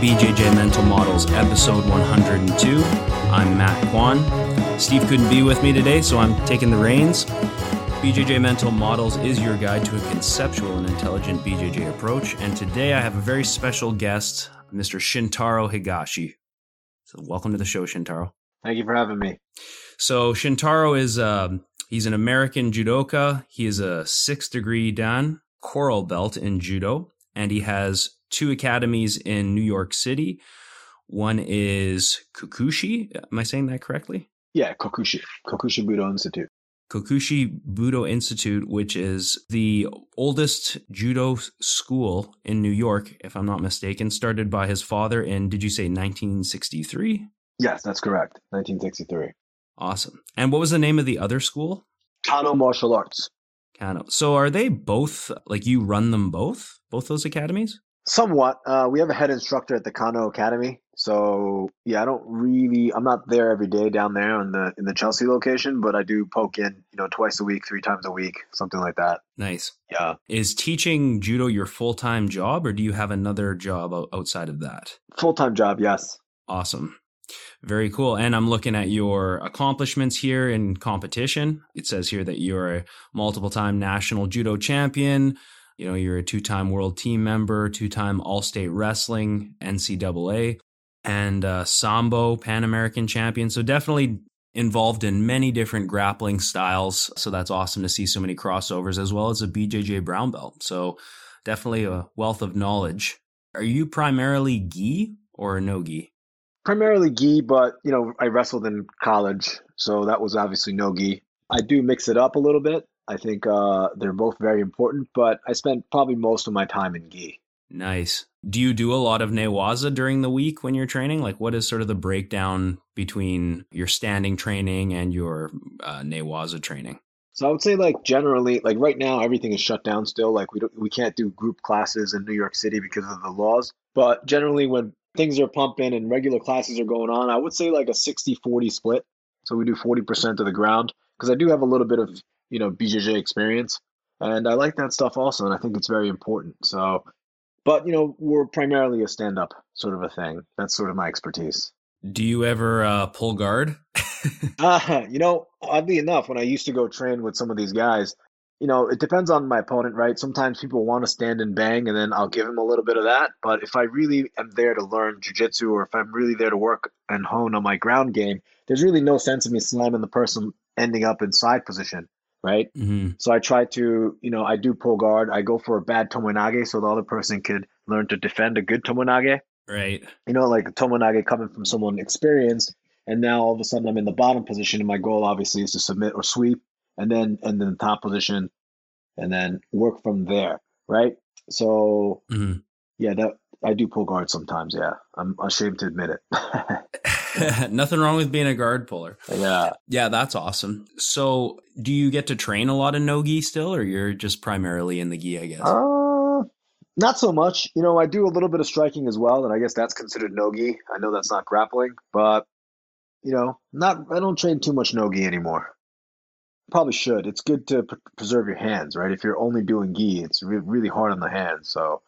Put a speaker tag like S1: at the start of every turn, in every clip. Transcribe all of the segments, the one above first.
S1: BJJ Mental Models, episode 102. I'm Matt Kwan. Steve couldn't be with me today, so I'm taking the reins. BJJ Mental Models is your guide to a conceptual and intelligent BJJ approach, and today I have a very special guest, Mr. Shintaro Higashi. So, welcome to the show, Shintaro.
S2: Thank you for having me.
S1: So, Shintaro is um, he's an American judoka. He is a sixth degree dan coral belt in judo, and he has two academies in New York City. One is Kokushi. Am I saying that correctly?
S2: Yeah, Kokushi, Kokushi Budo Institute.
S1: Kokushi Budo Institute, which is the oldest judo school in New York, if I'm not mistaken, started by his father in, did you say 1963?
S2: Yes, that's correct. 1963.
S1: Awesome. And what was the name of the other school?
S2: Kano Martial Arts.
S1: Kano. So are they both, like you run them both, both those academies?
S2: Somewhat. Uh, we have a head instructor at the Kano Academy. So yeah, I don't really. I'm not there every day down there in the in the Chelsea location, but I do poke in, you know, twice a week, three times a week, something like that.
S1: Nice.
S2: Yeah.
S1: Is teaching judo your full time job, or do you have another job outside of that?
S2: Full time job. Yes.
S1: Awesome. Very cool. And I'm looking at your accomplishments here in competition. It says here that you're a multiple time national judo champion. You know, you're a two time world team member, two time all state wrestling, NCAA, and uh, Sambo Pan American champion. So definitely involved in many different grappling styles. So that's awesome to see so many crossovers as well as a BJJ brown belt. So definitely a wealth of knowledge. Are you primarily gi or no gi?
S2: Primarily gi, but you know, I wrestled in college, so that was obviously no gi. I do mix it up a little bit. I think uh, they're both very important, but I spent probably most of my time in gi.
S1: Nice. Do you do a lot of newaza during the week when you're training? Like, what is sort of the breakdown between your standing training and your uh, newaza training?
S2: So I would say like generally like right now everything is shut down still like we don't we can't do group classes in New York City because of the laws but generally when things are pumping and regular classes are going on I would say like a 60-40 split so we do 40% of the ground because I do have a little bit of you know BJJ experience and I like that stuff also and I think it's very important so but you know we're primarily a stand up sort of a thing that's sort of my expertise
S1: Do you ever uh, pull guard?
S2: Uh, you know, oddly enough, when I used to go train with some of these guys, you know, it depends on my opponent, right? Sometimes people want to stand and bang, and then I'll give them a little bit of that. But if I really am there to learn jujitsu, or if I'm really there to work and hone on my ground game, there's really no sense of me slamming the person ending up in side position, right?
S1: hmm
S2: So I try to, you know, I do pull guard. I go for a bad tomonage so the other person could learn to defend a good tomonage
S1: Right.
S2: you know, like Tomonage coming from someone experienced, and now all of a sudden I'm in the bottom position, and my goal obviously is to submit or sweep, and then and then the top position, and then work from there, right? So
S1: hmm
S2: yeah, that I do pull guard sometimes. Yeah, I'm ashamed to admit it.
S1: Nothing wrong with being a guard puller.
S2: yeah,
S1: Yeah, that's awesome. So, do you get to train a lot of no gi still, or you're just primarily in the gi? I guess.
S2: uh, not so much. You know, I do a little bit of striking as well, and I guess that's considered nogi. I know that's not grappling, but you know, not I don't train too much nogi anymore. Probably should. It's good to p- preserve your hands, right? If you're only doing gi, it's re- really hard on the hands. So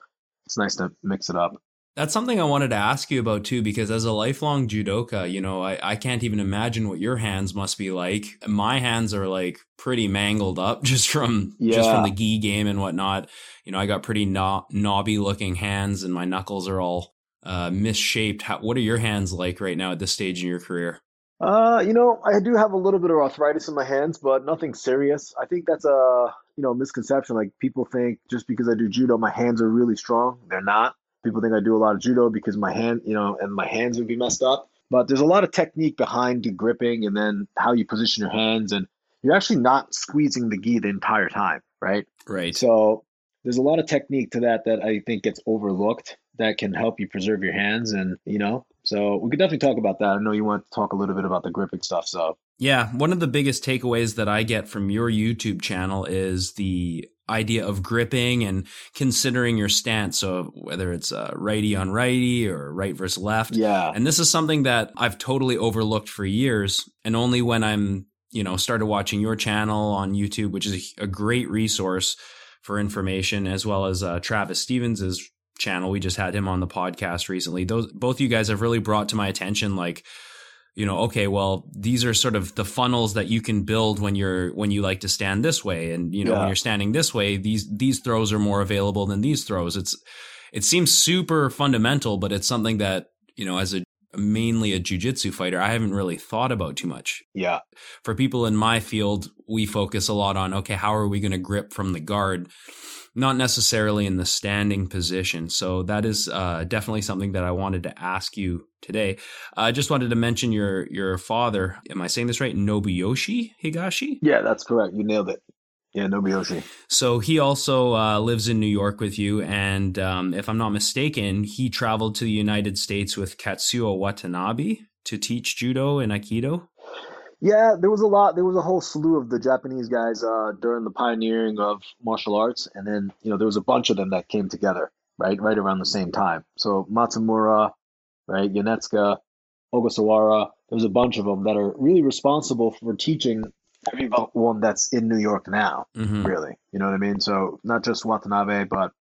S2: it's nice to mix it up.
S1: That's something I wanted to ask you about too, because as a lifelong judoka, you know, I, I can't even imagine what your hands must be like. My hands are like pretty mangled up just from just from the gi game and whatnot. You know, I got pretty no- knobby looking hands, and my knuckles are all uh, misshaped. How, what are your hands like right now at this stage in your career?
S2: Uh, you know, I do have a little bit of arthritis in my hands, but nothing serious. I think that's a you know misconception. Like people think just because I do judo, my hands are really strong. They're not. People think I do a lot of judo because my hand, you know, and my hands would be messed up. But there's a lot of technique behind the gripping and then how you position your hands, and you're actually not squeezing the gi the entire time, right?
S1: Right.
S2: So there's a lot of technique to that that I think gets overlooked that can help you preserve your hands and you know so we could definitely talk about that. I know you want to talk a little bit about the gripping stuff. So
S1: yeah, one of the biggest takeaways that I get from your YouTube channel is the idea of gripping and considering your stance. So whether it's uh, righty on righty or right versus left.
S2: Yeah.
S1: And this is something that I've totally overlooked for years. And only when I'm, you know, started watching your channel on YouTube, which is a, a great resource for information, as well as uh, Travis Stevens's channel. We just had him on the podcast recently. Those both you guys have really brought to my attention like you know okay well these are sort of the funnels that you can build when you're when you like to stand this way. And you know yeah. when you're standing this way these these throws are more available than these throws. It's it seems super fundamental but it's something that you know as a mainly a jiu-jitsu fighter i haven't really thought about too much.
S2: Yeah.
S1: For people in my field we focus a lot on okay how are we going to grip from the guard not necessarily in the standing position. So that is uh, definitely something that I wanted to ask you today. I uh, just wanted to mention your your father. Am I saying this right? Nobuyoshi Higashi.
S2: Yeah, that's correct. You nailed it. Yeah, Nobuyoshi.
S1: So he also uh, lives in New York with you, and um, if I'm not mistaken, he traveled to the United States with Katsuo Watanabe to teach judo and aikido.
S2: Yeah, there was a lot. There was a whole slew of the Japanese guys uh, during the pioneering of martial arts, and then you know there was a bunch of them that came together right, right around the same time. So Matsumura, right, Yonezuka, Ogasawara. There's a bunch of them that are really responsible for teaching everyone that's in New York now. Mm-hmm. Really, you know what I mean? So not just Watanabe, but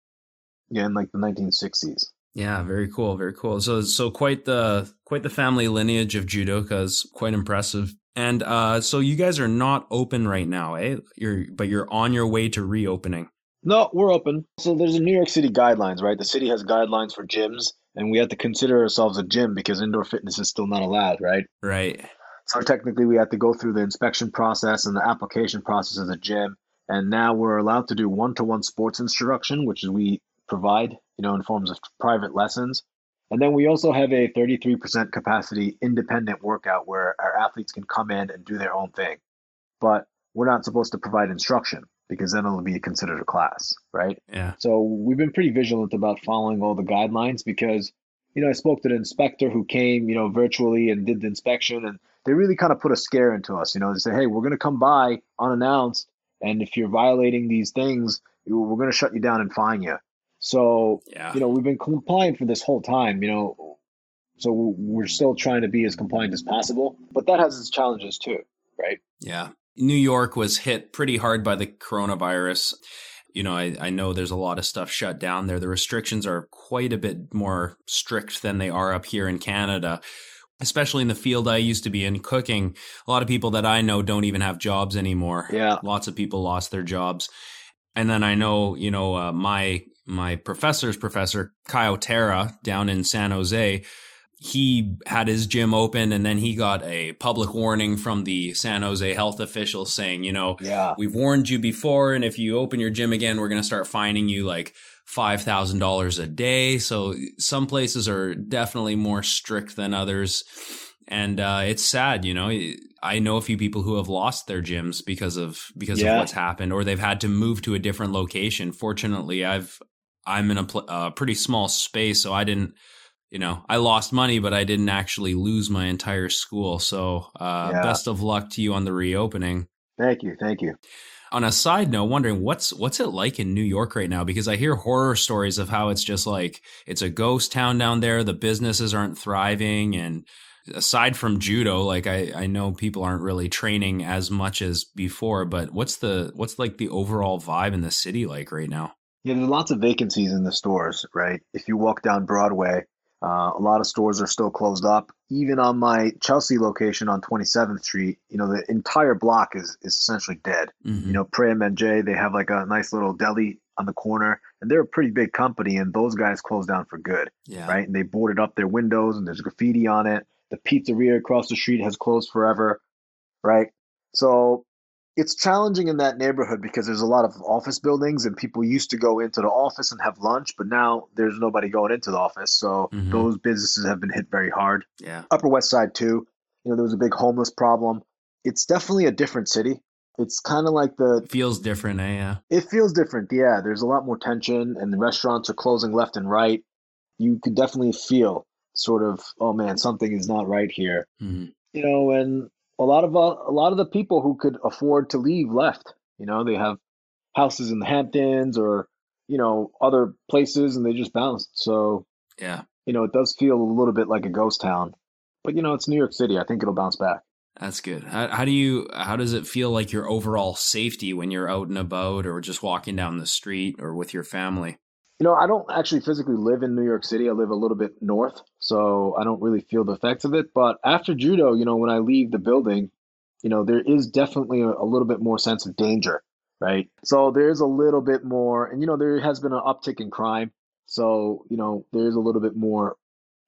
S2: yeah, in like the 1960s.
S1: Yeah, very cool, very cool. So so quite the quite the family lineage of judokas, quite impressive. And uh, so you guys are not open right now, eh? You're but you're on your way to reopening.
S2: No, we're open. So there's a New York City guidelines, right? The city has guidelines for gyms, and we have to consider ourselves a gym because indoor fitness is still not allowed, right?
S1: Right.
S2: So technically, we have to go through the inspection process and the application process as a gym. And now we're allowed to do one-to-one sports instruction, which is we provide, you know, in forms of private lessons. And then we also have a 33% capacity independent workout where our athletes can come in and do their own thing. But we're not supposed to provide instruction because then it'll be considered a class, right?
S1: Yeah.
S2: So we've been pretty vigilant about following all the guidelines because, you know, I spoke to the inspector who came, you know, virtually and did the inspection and they really kind of put a scare into us. You know, they say, hey, we're going to come by unannounced. And if you're violating these things, we're going to shut you down and fine you. So, yeah. you know, we've been compliant for this whole time, you know, so we're still trying to be as compliant as possible, but that has its challenges too, right?
S1: Yeah. New York was hit pretty hard by the coronavirus. You know, I, I know there's a lot of stuff shut down there. The restrictions are quite a bit more strict than they are up here in Canada especially in the field I used to be in cooking, a lot of people that I know don't even have jobs anymore.
S2: Yeah.
S1: Lots of people lost their jobs. And then I know, you know, uh, my my professor's professor, Kyle Terra, down in San Jose, he had his gym open and then he got a public warning from the San Jose health officials saying, you know,
S2: yeah.
S1: we've warned you before and if you open your gym again, we're going to start fining you like $5,000 a day. So some places are definitely more strict than others. And uh, it's sad, you know. I know a few people who have lost their gyms because of because yeah. of what's happened, or they've had to move to a different location. Fortunately, I've I'm in a pl- uh, pretty small space, so I didn't, you know, I lost money, but I didn't actually lose my entire school. So, uh, yeah. best of luck to you on the reopening.
S2: Thank you, thank you.
S1: On a side note, wondering what's what's it like in New York right now? Because I hear horror stories of how it's just like it's a ghost town down there. The businesses aren't thriving, and aside from judo, like I, I know people aren't really training as much as before. But what's the what's like the overall vibe in the city like right now?
S2: Yeah, there's lots of vacancies in the stores, right? If you walk down Broadway, uh, a lot of stores are still closed up. Even on my Chelsea location on 27th Street, you know, the entire block is, is essentially dead. Mm-hmm. You know, Pret Manger, they have like a nice little deli on the corner, and they're a pretty big company, and those guys closed down for good,
S1: yeah.
S2: right? And they boarded up their windows, and there's graffiti on it. The pizzeria across the street has closed forever, right? So it's challenging in that neighborhood because there's a lot of office buildings and people used to go into the office and have lunch, but now there's nobody going into the office. So
S1: Mhm.
S2: those businesses have been hit very hard.
S1: Yeah.
S2: Upper West Side too. You know, there was a big homeless problem. It's definitely a different city. It's kind of like the
S1: Feels different, eh? Yeah.
S2: it feels different. Yeah, there's a lot more tension and the restaurants are closing left and right. You could definitely feel sort of, oh man, something is not right here.
S1: hmm
S2: You know, and a lot of uh, a lot of the people who could afford to leave left. You know, they have houses in the Hamptons or you know other places, and they just bounced. So
S1: Yeah.
S2: you know, it does feel a little bit like a ghost town. But you know, it's New York City. I think it'll bounce back.
S1: That's good. How, how do you? How does it feel like your overall safety when you're out and about, or just walking down the street, or with your family?
S2: You know, I don't actually physically live in New York City. I live a little bit north, so I don't really feel the effects of it. But after judo, you know, when I leave the building, you know, there is definitely a, a little bit more sense of danger, right? So there is a little bit more, and you know, there has been an uptick in crime. So, you know, there is a little bit more,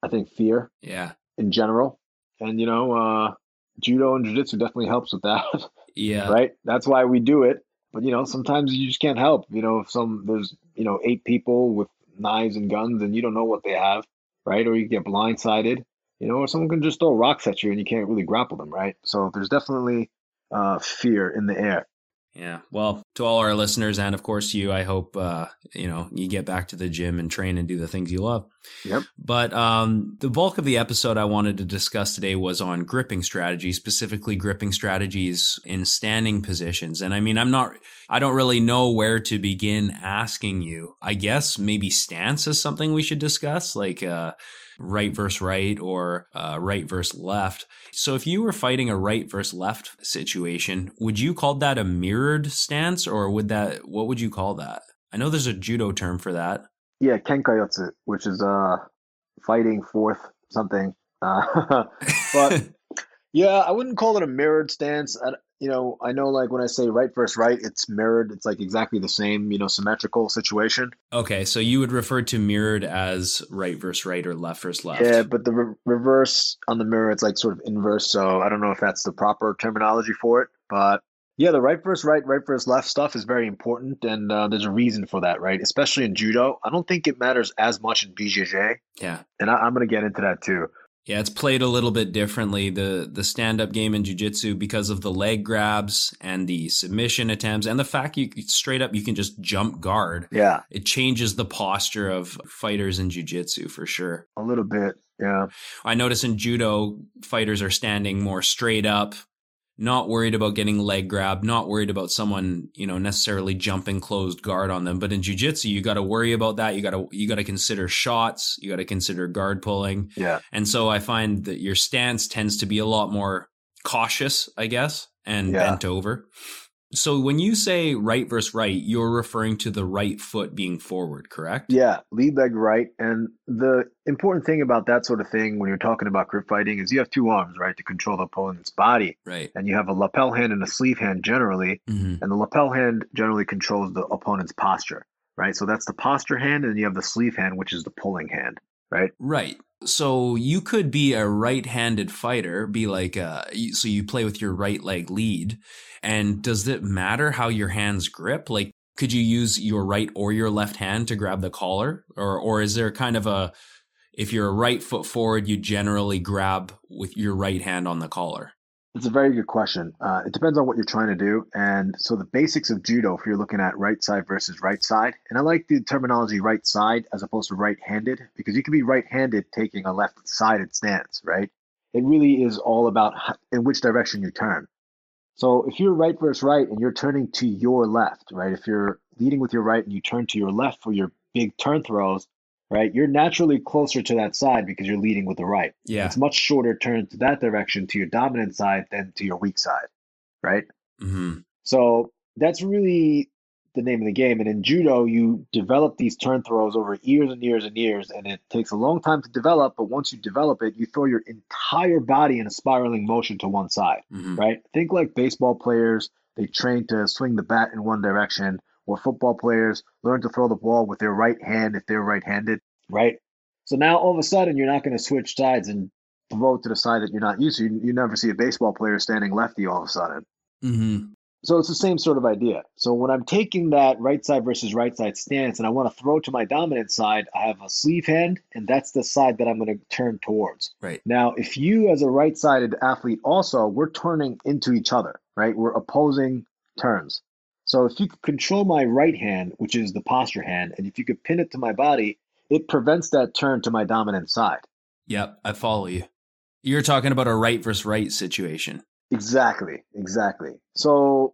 S2: I think, fear
S1: Yeah.
S2: in general. And, you know, uh, judo and jiu-jitsu definitely helps with that.
S1: Yeah.
S2: right? That's why we do it. But you know, sometimes you just can't help. You know, if some there's you know eight people with knives and guns, and you don't know what they have, right? Or you get blindsided, you know, or someone can just throw rocks at you and you can't really grapple them, right? So there's definitely uh, fear in the air.
S1: Yeah. Well, to all our listeners, and of course you, I hope uh, you know you get back to the gym and train and do the things you love.
S2: Yep.
S1: But um, the bulk of the episode I wanted to discuss today was on gripping strategies, specifically gripping strategies in standing positions. And I mean, I'm not, I don't really know where to begin asking you. I guess maybe stance is something we should discuss, like uh, right versus right or uh, right versus left. So if you were fighting a right versus left situation, would you call that a mirrored stance, or would that what would you call that? I know there's a judo term for that.
S2: Yeah, kenkayotsu, which is uh fighting fourth something. Uh, but yeah, I wouldn't call it a mirrored stance. I, you know, I know like when I say right versus right, it's mirrored. It's like exactly the same, you know, symmetrical situation.
S1: Okay, so you would refer to mirrored as right versus right or left versus left.
S2: Yeah, but the re- reverse on the mirror, it's like sort of inverse. So I don't know if that's the proper terminology for it. But yeah, the right versus right, right versus left stuff is very important. And uh, there's a reason for that, right? Especially in judo. I don't think it matters as much in BJJ.
S1: yeah.
S2: And I, I'm going to get into that too.
S1: Yeah, it's played a little bit differently the the stand up game in jiu-jitsu because of the leg grabs and the submission attempts and the fact you straight up you can just jump guard.
S2: Yeah,
S1: It changes the posture of fighters in jiu-jitsu for sure.
S2: a little bit. Yeah.
S1: I notice in judo fighters are standing more straight up, not worried about getting leg grabbed, not worried about someone, you know, necessarily jumping closed guard on them. But in jiu-jitsu, you got to worry about that. You got to you got to consider shots, you got to consider guard pulling.
S2: Yeah.
S1: And so I find that your stance tends to be a lot more cautious, I guess, and
S2: Yeah.
S1: bent over. So when you say right versus right, you're referring to the right foot being forward, correct?
S2: Yeah, lead leg right. And the important thing about that sort of thing when you're talking about grip fighting is you have two arms, right, to control the opponent's body.
S1: Right.
S2: And you have a lapel hand and a sleeve hand generally.
S1: hmm
S2: And the lapel hand generally controls the opponent's posture, right? So that's the posture hand, and you have the sleeve hand, which is the pulling hand, right?
S1: Right. So you could be a right-handed fighter, be like, uh, so you play with your right leg lead. And does it matter how your hands grip? Like, could you use your right or your left hand to grab the collar? Or, or is there kind of a, if you're a right foot forward, you generally grab with your right hand on the collar?
S2: It's a very good question. Uh, it depends on what you're trying to do. And so the basics of judo, if you're looking at right side versus right side, and I like the terminology right side as opposed to right handed, because you can be right handed taking a left sided stance, right? It really is all about in which direction you turn. So if you're right versus right and you're turning to your left, right? If you're leading with your right and you turn to your left for your big turn throws, right? You're naturally closer to that side because you're leading with the right.
S1: Yeah.
S2: It's much shorter turn to that direction to your dominant side than to your weak side, right?
S1: hmm
S2: So that's really the name of the game. And in judo, you develop these turn throws over years and years and years, and it takes a long time to develop. But once you develop it, you throw your entire body in a spiraling motion to one side,
S1: hmm
S2: right? Think like baseball players, they train to swing the bat in one direction, or football players learn to throw the ball with their right hand if they're right handed, right? So now all of a sudden, you're not going to switch sides and throw to the side that you're not used to. You, you never see a baseball player standing lefty all of a sudden.
S1: Mm-hmm.
S2: So it's the same sort of idea. So when I'm taking that right side versus right side stance and I want to throw to my dominant side, I have a sleeve hand, and that's the side that I'm going to turn towards.
S1: Right.
S2: Now, if you, as a right sided athlete, also, we're turning into each other, right? We're opposing turns. So if you could control my right hand, which is the posture hand, and if you could pin it to my body, it prevents that turn to my dominant side.
S1: Yep, I follow you. You're talking about a right versus right situation.
S2: Exactly, exactly. So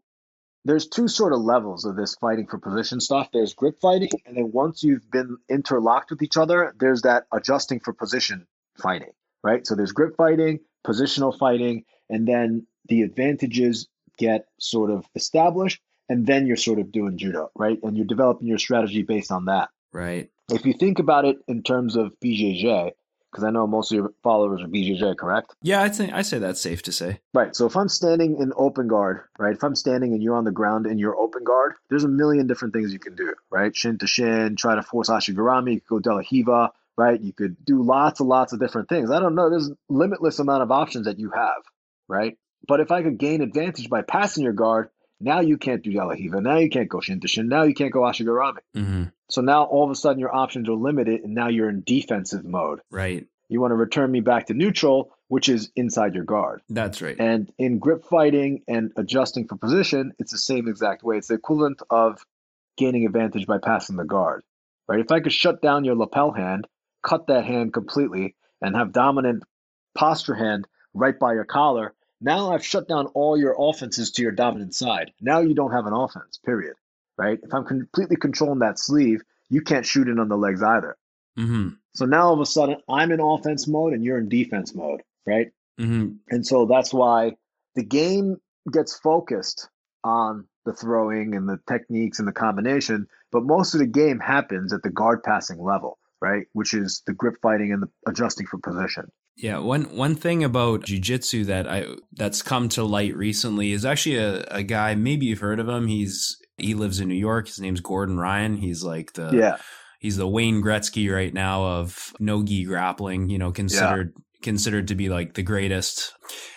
S2: there's two sort of levels of this fighting for position stuff. There's grip fighting, and then once you've been interlocked with each other, there's that adjusting for position fighting, right? So there's grip fighting, positional fighting, and then the advantages get sort of established, and then you're sort of doing judo, right? And you're developing your strategy based on that.
S1: Right.
S2: If you think about it in terms of BJJ, because I know most of your followers are BJJ, correct?
S1: Yeah, I think I say that's safe to say.
S2: Right. So if I'm standing in open guard, right? If I'm standing and you're on the ground and you're open guard, there's a million different things you can do, right? Shin to shin, try to force ashigarami, you could go de la riva, right? You could do lots and lots of different things. I don't know. There's limitless amount of options that you have, right? But if I could gain advantage by passing your guard, now you can't do de la riva. Now you can't go shin to shin. Now you can't go ashigarami.
S1: Mm-hmm.
S2: So now all of a sudden your options are limited, and now you're in defensive mode.
S1: Right.
S2: You want to return me back to neutral, which is inside your guard.
S1: That's right.
S2: And in grip fighting and adjusting for position, it's the same exact way. It's the equivalent of gaining advantage by passing the guard. Right? If I could shut down your lapel hand, cut that hand completely, and have dominant posture hand right by your collar, now I've shut down all your offenses to your dominant side. Now you don't have an offense, period. Right? If I'm completely controlling that sleeve, you can't shoot in on the legs either.
S1: Mm-hmm.
S2: So now all of a sudden I'm in offense mode and you're in defense mode, right?
S1: Mm-hmm.
S2: And so that's why the game gets focused on the throwing and the techniques and the combination, but most of the game happens at the guard passing level, right? Which is the grip fighting and the adjusting for position.
S1: Yeah, one one thing about jujitsu that I that's come to light recently is actually a, a guy. Maybe you've heard of him. He's he lives in New York. His name's Gordon Ryan. He's like the
S2: Yeah.
S1: he's the Wayne Gretzky right now of no gi grappling. You know, considered considered to be like the greatest,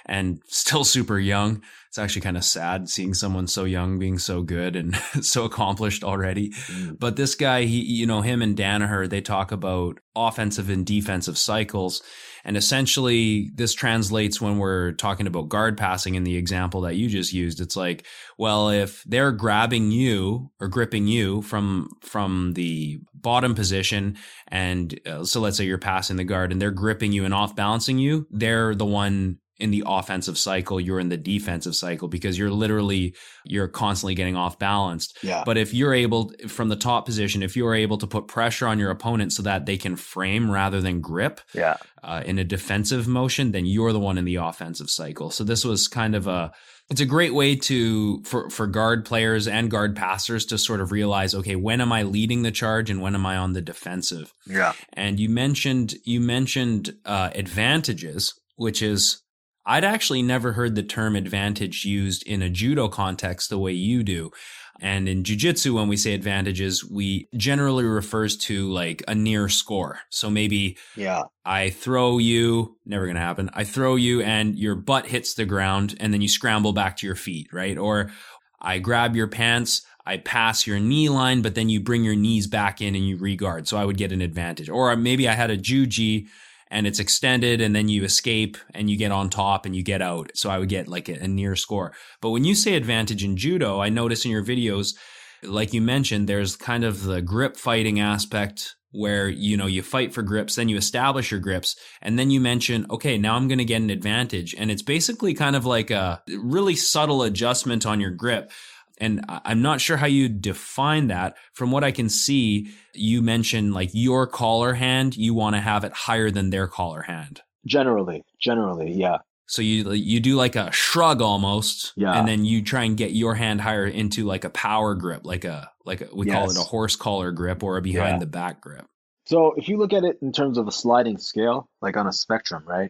S1: and still super young. It's actually kind of sad seeing someone so young being so good and so accomplished already.
S2: Mm.
S1: But this guy, he, you know, him and Danaher, they talk about offensive and defensive cycles. And essentially, this translates when we're talking about guard passing in the example that you just used. It's like, well, if they're grabbing you or gripping you from from the bottom position, and uh, so let's say you're passing the guard and they're gripping you and off balancing you, they're the one in the offensive cycle you're in the defensive cycle because you're literally you're constantly getting off balanced
S2: Yeah.
S1: but if you're able from the top position if you're able to put pressure on your opponent so that they can frame rather than grip
S2: yeah.
S1: uh, in a defensive motion then you're the one in the offensive cycle so this was kind of a it's a great way to for for guard players and guard passers to sort of realize okay when am i leading the charge and when am i on the defensive
S2: Yeah.
S1: and you mentioned you mentioned uh, advantages, which is I'd actually never heard the term advantage used in a judo context the way you do. And in jujitsu, when we say advantages, we generally refers to like a near score. So maybe
S2: Yeah.
S1: I throw you, never gonna happen. I throw you and your butt hits the ground and then you scramble back to your feet, right? Or I grab your pants, I pass your knee line, but then you bring your knees back in and you regard. So I would get an advantage. Or maybe I had a juji and it's extended and then you escape and you get on top and you get out. So I would get like a, a near score. But when you say advantage in judo, I notice in your videos, like you mentioned, there's kind of the grip fighting aspect where you know you fight for grips then you establish your grips and then you mention okay now i'm going to get an advantage and it's basically kind of like a really subtle adjustment on your grip and i'm not sure how you define that from what i can see you mentioned like your collar hand you want to have it higher than their collar hand
S2: Generally. Generally. Yeah.
S1: so you you do like a shrug almost,
S2: Yeah.
S1: and then you try and get your hand higher into like a power grip, like a like a, we call it a horse collar grip or a behind
S2: Yeah.
S1: the back grip.
S2: So if you look at it in terms of a sliding scale, like on a spectrum, right?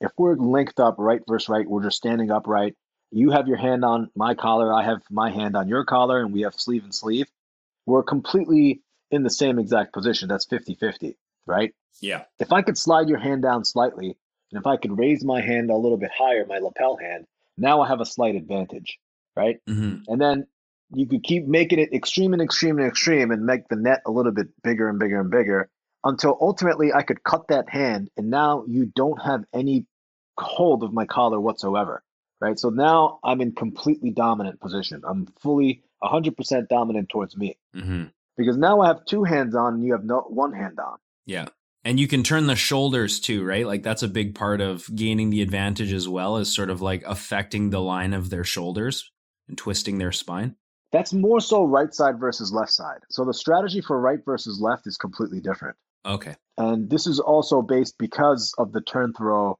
S2: If we're linked up right versus right, we're just standing upright. You have your hand on my collar, I have my hand on your collar, and we have sleeve and sleeve. We're completely in the same exact position. That's 50 50, right?
S1: Yeah.
S2: If I could slide your hand down slightly, And if I could raise my hand a little bit higher, my lapel hand, now I have a slight advantage, right?
S1: hmm
S2: And then you could keep making it extreme and extreme and extreme and make the net a little bit bigger and bigger and bigger until ultimately I could cut that hand and now you don't have any hold of my collar whatsoever. Right. So now I'm in completely dominant position. I'm fully 100% dominant towards me
S1: hmm
S2: because now I have two hands on and you have no one hand on.
S1: Yeah. And you can turn the shoulders too, right? Like that's a big part of gaining the advantage as well, is sort of like affecting the line of their shoulders and twisting their spine.
S2: That's more so right side versus left side. So the strategy for right versus left is completely different.
S1: Okay.
S2: And this is also based because of the turn throw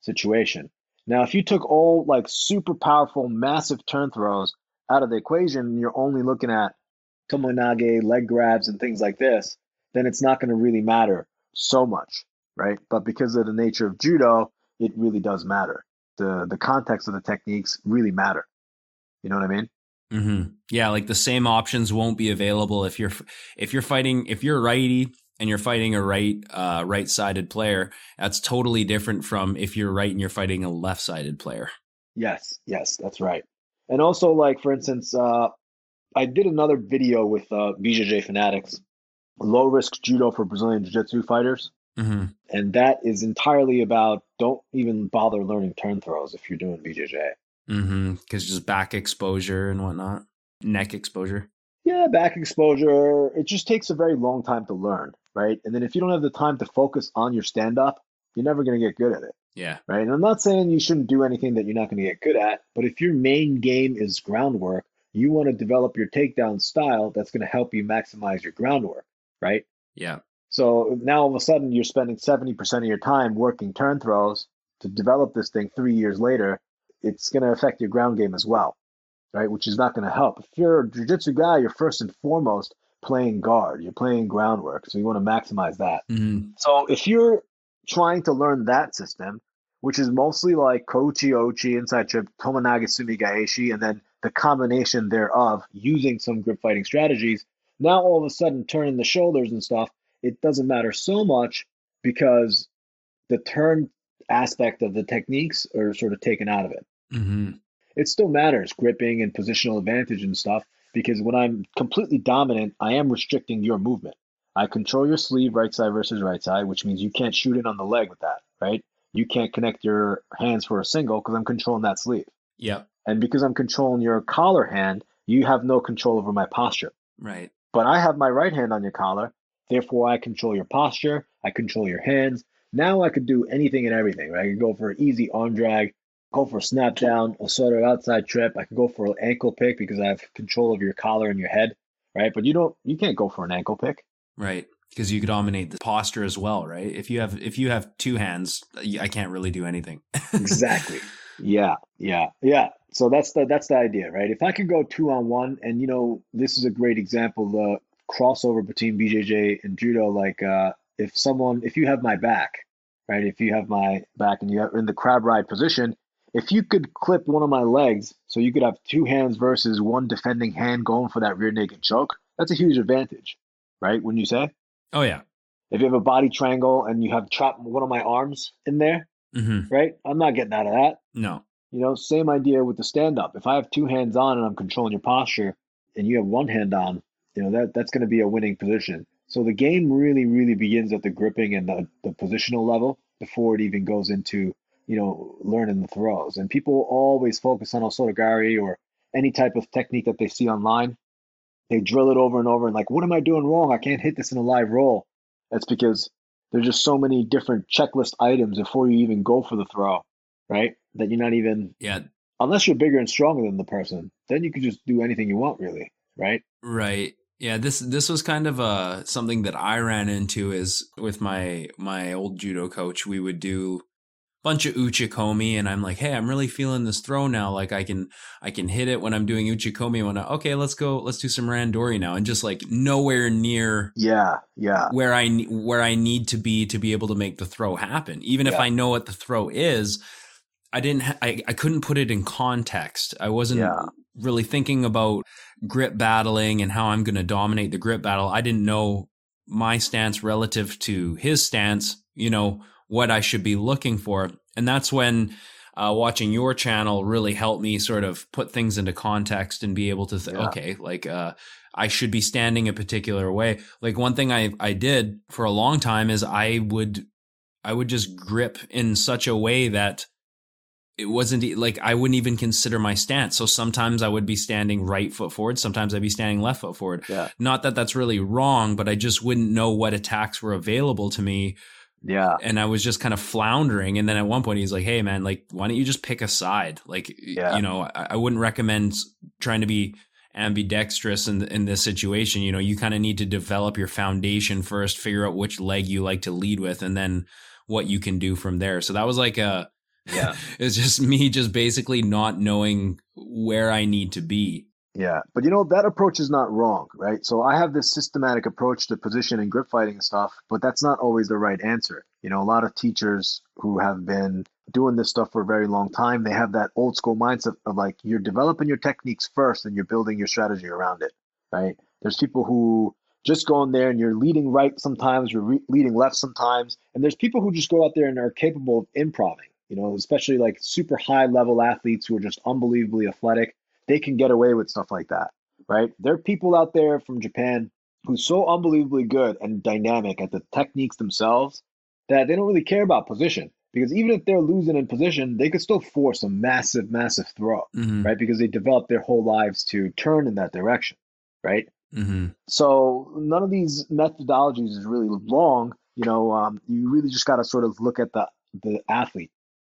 S2: situation. Now, if you took all like super powerful, massive turn throws out of the equation, and you're only looking at tomonage, leg grabs, and things like this, then it's not going to really matter so much, right? But because of the nature of judo, it really does matter. The the context of the techniques really matter. You know what I mean?
S1: hmm Yeah, like the same options won't be available if you're if you're fighting if you're righty and you're fighting a right uh, right sided player. That's totally different from if you're right and you're fighting a left sided player.
S2: Yes, yes, that's right. And also, like for instance, uh, I did another video with uh, BJJ Fanatics, low risk judo for Brazilian Jiu Jitsu fighters,
S1: hmm
S2: and that is entirely about don't even bother learning turn throws if you're doing BJJ.
S1: Because just back exposure and whatnot, neck exposure.
S2: Yeah, back exposure. It just takes a very long time to learn, right? And then if you don't have the time to focus on your stand up, you're never going to get good at it.
S1: Yeah.
S2: right? And I'm not saying you shouldn't do anything that you're not going to get good at, but if your main game is groundwork, you want to develop your takedown style that's going to help you maximize your groundwork, right?
S1: Yeah.
S2: So now all of a sudden you're spending 70% of your time working turn throws to develop this thing three years later. It's going to affect your ground game as well, right? Which is not going to help. If you're a jiu-jitsu guy, you're first and foremost playing guard. You're playing groundwork. So you want to maximize that.
S1: hmm
S2: So if you're trying to learn that system, which is mostly like Kochi Ochi, Inside Trip, Tomonaga Sumi Gaeshi, and then the combination thereof using some grip fighting strategies, now all of a sudden turning the shoulders and stuff, it doesn't matter so much because the turn aspect of the techniques are sort of taken out of it.
S1: hmm
S2: It still matters, gripping and positional advantage and stuff, because when I'm completely dominant, I am restricting your movement. I control your sleeve right side versus right side, which means you can't shoot in on the leg with that, right? You can't connect your hands for a single because I'm controlling that sleeve.
S1: Yep.
S2: And because I'm controlling your collar hand, you have no control over my posture.
S1: Right.
S2: But I have my right hand on your collar, therefore I control your posture, I control your hands. Now I could do anything and everything, right? I could go for an easy arm drag, go for a snap down, a sort of outside trip. I could go for an ankle pick because I have control of your collar and your head, right? But you don't, you can't go for an ankle pick.
S1: Right. Because you could dominate the posture as well, right? If you have if you have two hands, I can't really do anything.
S2: Exactly. yeah, yeah, yeah. So that's the that's the idea, right? If I could go two on one, and you know, this is a great example, the crossover between BJJ and judo. Like, uh, if someone, if you have my back, right? If you have my back and you're in the crab ride position, if you could clip one of my legs, so you could have two hands versus one defending hand going for that rear naked choke, that's a huge advantage, right? When you say,
S1: oh yeah.
S2: if you have a body triangle and you have trapped one of my arms in there,
S1: hmm
S2: right? I'm not getting out of that.
S1: No.
S2: You know, same idea with the stand up. If I have two hands on and I'm controlling your posture and you have one hand on, you know, that that's going to be a winning position. So the game really, really begins at the gripping and the, the positional level before it even goes into, you know, learning the throws. And people always focus on osotogari or any type of technique that they see online. They drill it over and over and like, what am I doing wrong? I can't hit this in a live roll. That's because there's just so many different checklist items before you even go for the throw, right? That you're not even
S1: Yeah.
S2: unless you're bigger and stronger than the person, then you can just do anything you want, really, right?
S1: Right. Yeah, this this was kind of uh something that I ran into is with my my old judo coach. We would do bunch of uchikomi and I'm like, "Hey, I'm really feeling this throw now. Like I can I can hit it when I'm doing uchikomi when I, okay, let's go let's do some randori now." And just like nowhere near
S2: Yeah, yeah,
S1: where I where I need to be to be able to make the throw happen. Even if I know what the throw is, I didn't ha- I I couldn't put it in context. I wasn't
S2: Yeah.
S1: really thinking about grip battling and how I'm going to dominate the grip battle. I didn't know my stance relative to his stance, you know, what I should be looking for. And that's when uh, watching your channel really helped me sort of put things into context and be able to think,
S2: Yeah.
S1: okay, like, uh, I should be standing a particular way. Like one thing I, I did for a long time is I would, I would just grip in such a way that it wasn't like I wouldn't even consider my stance. So sometimes I would be standing right foot forward. Sometimes I'd be standing left foot forward.
S2: Yeah.
S1: Not that that's really wrong, but I just wouldn't know what attacks were available to me
S2: Yeah.
S1: and I was just kind of floundering. And then at one point, he's like, "Hey, man, like, why don't you just pick a side? Like,
S2: Yeah.
S1: you know, I, I wouldn't recommend trying to be ambidextrous in in this situation. You know, you kind of need to develop your foundation first, figure out which leg you like to lead with, and then what you can do from there. So that was like a,
S2: Yeah.
S1: it's just me just basically not knowing where I need to be.
S2: Yeah, but you know that approach is not wrong, right? So I have this systematic approach to position and grip fighting and stuff, but that's not always the right answer. You know, a lot of teachers who have been doing this stuff for a very long time, they have that old school mindset of like you're developing your techniques first and you're building your strategy around it, right? There's people who just go in there and you're leading right sometimes, you're re- leading left sometimes, and there's people who just go out there and are capable of improving. You know, especially like super high level athletes who are just unbelievably athletic they can get away with stuff like that, right? There are people out there from Japan who's so unbelievably good and dynamic at the techniques themselves that they don't really care about position because even if they're losing in position, they could still force a massive, massive throw,
S1: Mm-hmm.
S2: right? Because they developed their whole lives to turn in that direction, right?
S1: Mm-hmm.
S2: So none of these methodologies is really wrong. You know, um, you really just got to sort of look at the the athlete,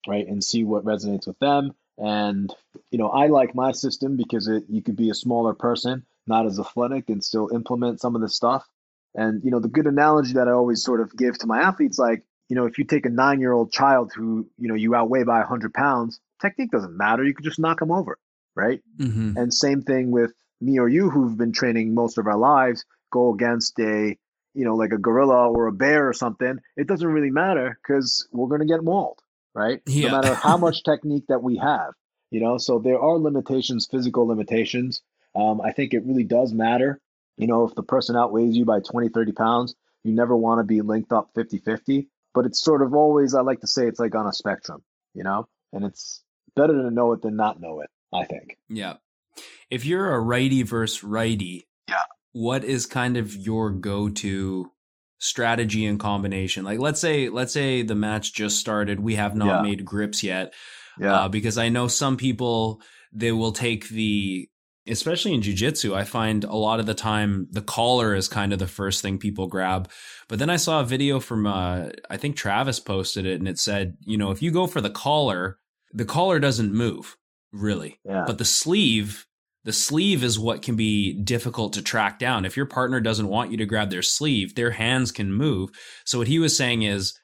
S2: right, and see what resonates with them. And you know, I like my system because it you could be a smaller person, not as athletic, and still implement some of the stuff. And you know, the good analogy that I always sort of give to my athletes, like you know, if you take a nine-year-old child who you know you outweigh by 100 pounds, technique doesn't matter. You could just knock them over, right?
S1: Mm-hmm.
S2: And same thing with me or you who've been training most of our lives, go against a, you know, like a gorilla or a bear or something. It doesn't really matter because we're going to get mauled, right?
S1: Yeah.
S2: No matter how much technique that we have, you know, so there are limitations, physical limitations. Um, I think it really does matter. You know, if the person outweighs you by 20, 30 pounds, you never want to be linked up 50 50. But it's sort of always, I like to say, it's like on a spectrum, you know, and it's better to know it than not know it, I think.
S1: Yeah. If you're a righty versus righty,
S2: Yeah.
S1: what is kind of your go-to strategy and combination? Like let's say let's say the match just started, we have not
S2: Yeah.
S1: made grips yet.
S2: Yeah.
S1: Uh, because I know some people they will take the especially in jiu-jitsu, I find a lot of the time the collar is kind of the first thing people grab. But then I saw a video from uh I think Travis posted it and it said, you know, if you go for the collar, the collar doesn't move, really.
S2: yeah.
S1: But the sleeve, the sleeve is what can be difficult to track down. If your partner doesn't want you to grab their sleeve, their hands can move. So what he was saying is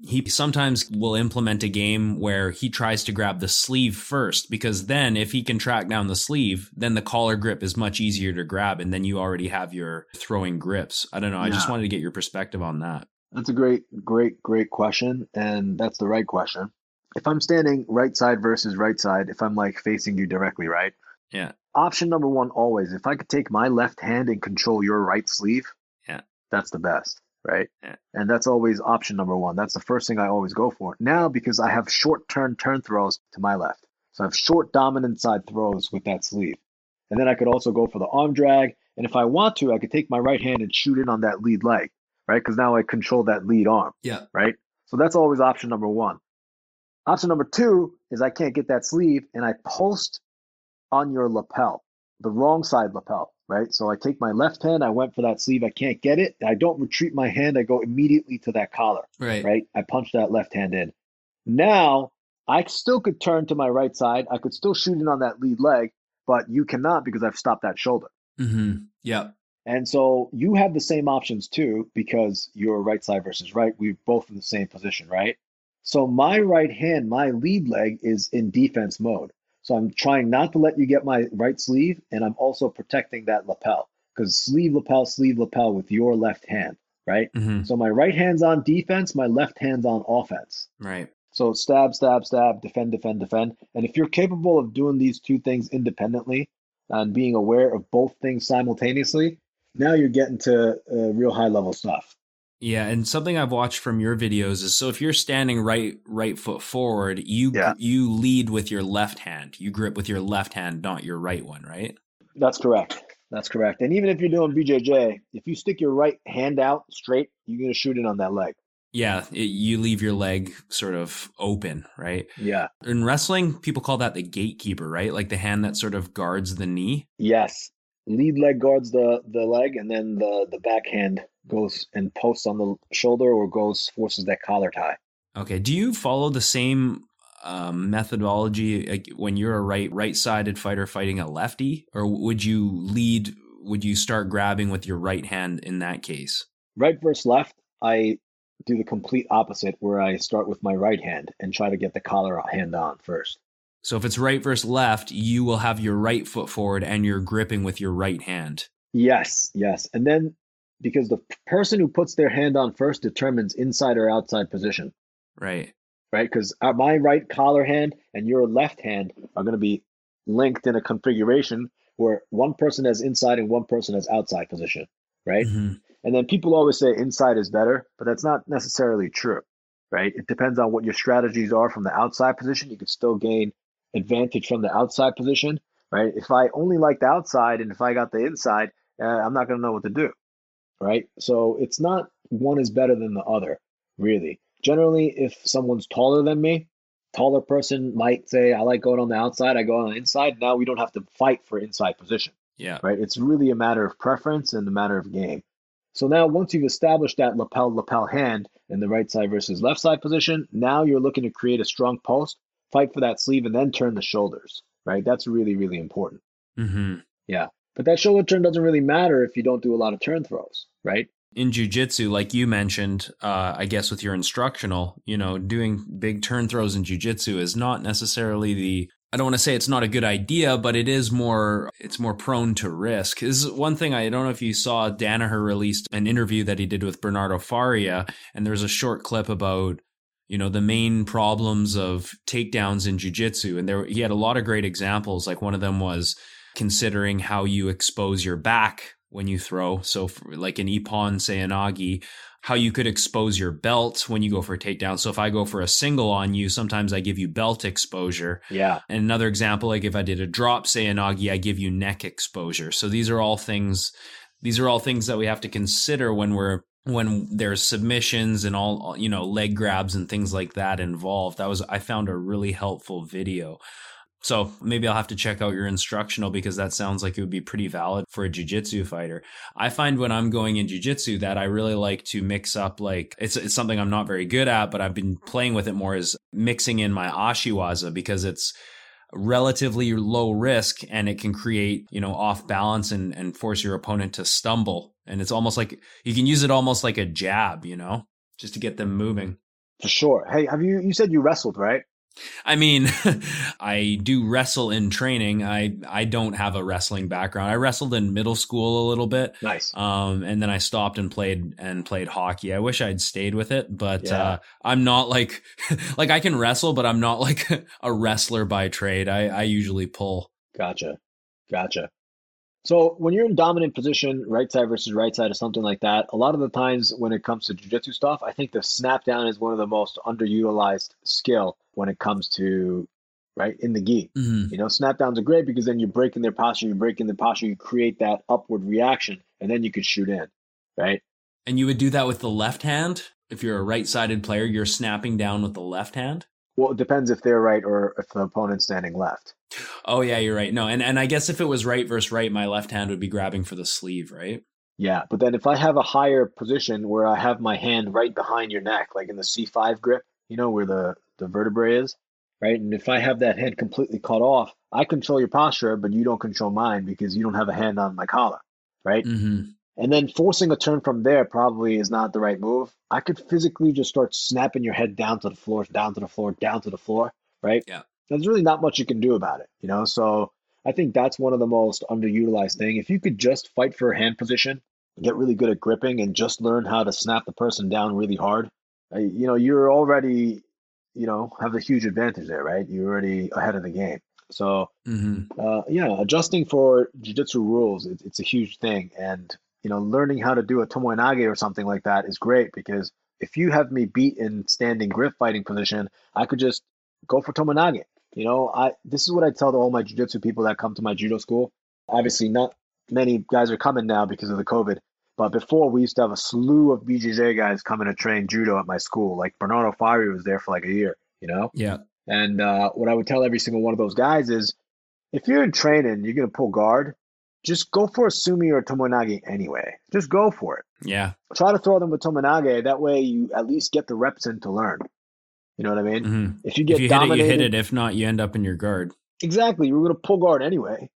S1: he sometimes will implement a game where he tries to grab the sleeve first because then if he can track down the sleeve, then the collar grip is much easier to grab and then you already have your throwing grips. I don't know. I just wanted to get your perspective on that.
S2: That's a great, great, great question. And that's the right question. If I'm standing right side versus right side, if I'm like facing you directly, right?
S1: Yeah.
S2: Option number one always, if I could take my left hand and control your right sleeve,
S1: Yeah.
S2: that's the best, right?
S1: Yeah.
S2: And that's always option number one. That's the first thing I always go for. Now, because I have short turn turn throws to my left. So I have short dominant side throws with that sleeve. And then I could also go for the arm drag. And if I want to, I could take my right hand and shoot in on that lead leg, right? Because now I control that lead arm
S1: Yeah.
S2: right? So that's always option number one. Option number two is I can't get that sleeve and I post on your lapel, the wrong side lapel, right? So I take my left hand, I went for that sleeve, I can't get it. I don't retreat my hand, I go immediately to that collar,
S1: Right.
S2: right? I punch that left hand in. Now I still could turn to my right side, I could still shoot in on that lead leg, but you cannot because I've stopped that shoulder.
S1: Mm-hmm. Yeah.
S2: And so you have the same options too because you're right side versus right. We're both in the same position, right? So my right hand, my lead leg is in defense mode. So I'm trying not to let you get my right sleeve, and I'm also protecting that lapel because sleeve, lapel, sleeve, lapel with your left hand, right?
S1: Mm-hmm.
S2: So my right hand's on defense, my left hand's on offense.
S1: Right.
S2: So stab, stab, stab, defend, defend, defend. And if you're capable of doing these two things independently and being aware of both things simultaneously, now you're getting to uh, real high level stuff.
S1: Yeah, and something I've watched from your videos is so if you're standing right right foot forward, you
S2: Yeah.
S1: you lead with your left hand. You grip with your left hand, not your right one, right?
S2: That's correct. That's correct. And even if you're doing BJJ, if you stick your right hand out straight, you're going to shoot it on that leg.
S1: Yeah, it, you leave your leg sort of open, right?
S2: Yeah.
S1: In wrestling, people call that the gatekeeper, right? Like the hand that sort of guards the knee.
S2: Yes. Lead leg guards the the leg, and then the the backhand goes and posts on the shoulder or goes forces that collar tie.
S1: Okay. Do you follow the same um, methodology like, when you're a right right sided fighter fighting a lefty, or would you lead? Would you start grabbing with your right hand in that case?
S2: Right versus left, I do the complete opposite, where I start with my right hand and try to get the collar hand on first.
S1: So if it's right versus left, you will have your right foot forward and you're gripping with your right hand.
S2: Yes, yes. And then because the person who puts their hand on first determines inside or outside position,
S1: Right.
S2: right? Because my right collar hand and your left hand are going to be linked in a configuration where one person has inside and one person has outside position, right?
S1: Mhm.
S2: And then people always say inside is better, but that's not necessarily true, right? It depends on what your strategies are from the outside position. You can still gain advantage from the outside position, right? If I only like the outside and if I got the inside, uh, I'm not going to know what to do, right? So it's not one is better than the other, really. Generally, if someone's taller than me, taller person might say, I like going on the outside, I go on the inside. Now we don't have to fight for inside position
S1: Yeah.
S2: right? It's really a matter of preference and a matter of game. So now once you've established that lapel lapel hand in the right side versus left side position, now you're looking to create a strong post, fight for that sleeve, and then turn the shoulders, right? That's really, really important.
S1: hmm Yeah.
S2: But that shoulder turn doesn't really matter if you don't do a lot of turn throws, right?
S1: In jujitsu, like you mentioned, uh, I guess with your instructional, you know, doing big turn throws in jujitsu is not necessarily the. I don't want to say it's not a good idea, but it is more. It's more prone to risk. This is one thing I don't know if you saw. Danaher released an interview that he did with Bernardo Faria, and there's a short clip about you know the main problems of takedowns in jujitsu, and there he had a lot of great examples. Like one of them was considering how you expose your back when you throw. So, for, like in Ippon Seoinage, how you could expose your belt when you go for a takedown. So, if I go for a single on you, sometimes I give you belt exposure.
S2: Yeah.
S1: And another example, like if I did a drop Seoinage, I give you neck exposure. So these are all things. These are all things that we have to consider when we're when there's submissions and all you know leg grabs and things like that involved. That was I found a really helpful video. So maybe I'll have to check out your instructional because that sounds like it would be pretty valid for a jujitsu fighter. I find when I'm going in jujitsu that I really like to mix up like it's it's something I'm not very good at, but I've been playing with it more is mixing in my ashiwaza because it's relatively low risk and it can create, you know, off balance and, and force your opponent to stumble. And it's almost like you can use it almost like a jab, you know, just to get them moving.
S2: For sure. Hey, have you you said you wrestled, right?
S1: I mean, I do wrestle in training. I I don't have a wrestling background. I wrestled in middle school a little bit.
S2: Nice.
S1: Um, and then I stopped and played and played hockey. I wish I'd stayed with it, but
S2: Yeah.
S1: uh, I'm not like like I can wrestle, but I'm not like a wrestler by trade. I I usually pull.
S2: Gotcha. Gotcha. So when you're in dominant position, right side versus right side or something like that, a lot of the times when it comes to jujitsu stuff, I think the snap down is one of the most underutilized skill when it comes to right in the gi.
S1: Mhm.
S2: You know, snap downs are great because then you're breaking their posture, you're breaking their posture, you create that upward reaction, and then you could shoot in, right?
S1: And you would do that with the left hand. If you're a right-sided player, you're snapping down with the left hand.
S2: Well, it depends if they're right or if the opponent's standing left.
S1: Oh yeah, you're right. No, and and I guess if it was right versus right, my left hand would be grabbing for the sleeve, right?
S2: Yeah, but then if I have a higher position where I have my hand right behind your neck, like in the C5 grip, you know, where the, the vertebrae is, right? And if I have that hand completely cut off, I control your posture, but you don't control mine because you don't have a hand on my collar, right?
S1: Mm-hmm.
S2: And then forcing a turn from there probably is not the right move. I could physically just start snapping your head down to the floor, down to the floor, down to the floor, right?
S1: Yeah.
S2: There's really not much you can do about it, you know? So I think that's one of the most underutilized thing. If you could just fight for a hand position, get really good at gripping and just learn how to snap the person down really hard, uh, you know, you're already, you know, have a huge advantage there, right? You're already ahead of the game. So
S1: Mm-hmm.
S2: uh, yeah, adjusting for jiu-jitsu rules, it, it's a huge thing. And you know, learning how to do a tomoe or something like that is great because if you have me beat in standing grip fighting position, I could just go for tomoe You know, I this is what I tell to all my jiu-jitsu people that come to my judo school. Obviously, not many guys are coming now because of the COVID. But before, we used to have a slew of BJJ guys coming to train judo at my school. Like Bernardo Faria was there for like a year, you know?
S1: Yeah.
S2: And uh, what I would tell every single one of those guys is if you're in training, you're going to pull guard, just go for a sumi or a tomoe anyway. Just go for it.
S1: Yeah.
S2: Try to throw them with tomoe. That way you at least get the reps in to learn. You know what I mean?
S1: Mhm.
S2: If you get
S1: If you hit it, you hit it. If not, you end up in your guard.
S2: exactly, you're going to pull guard anyway.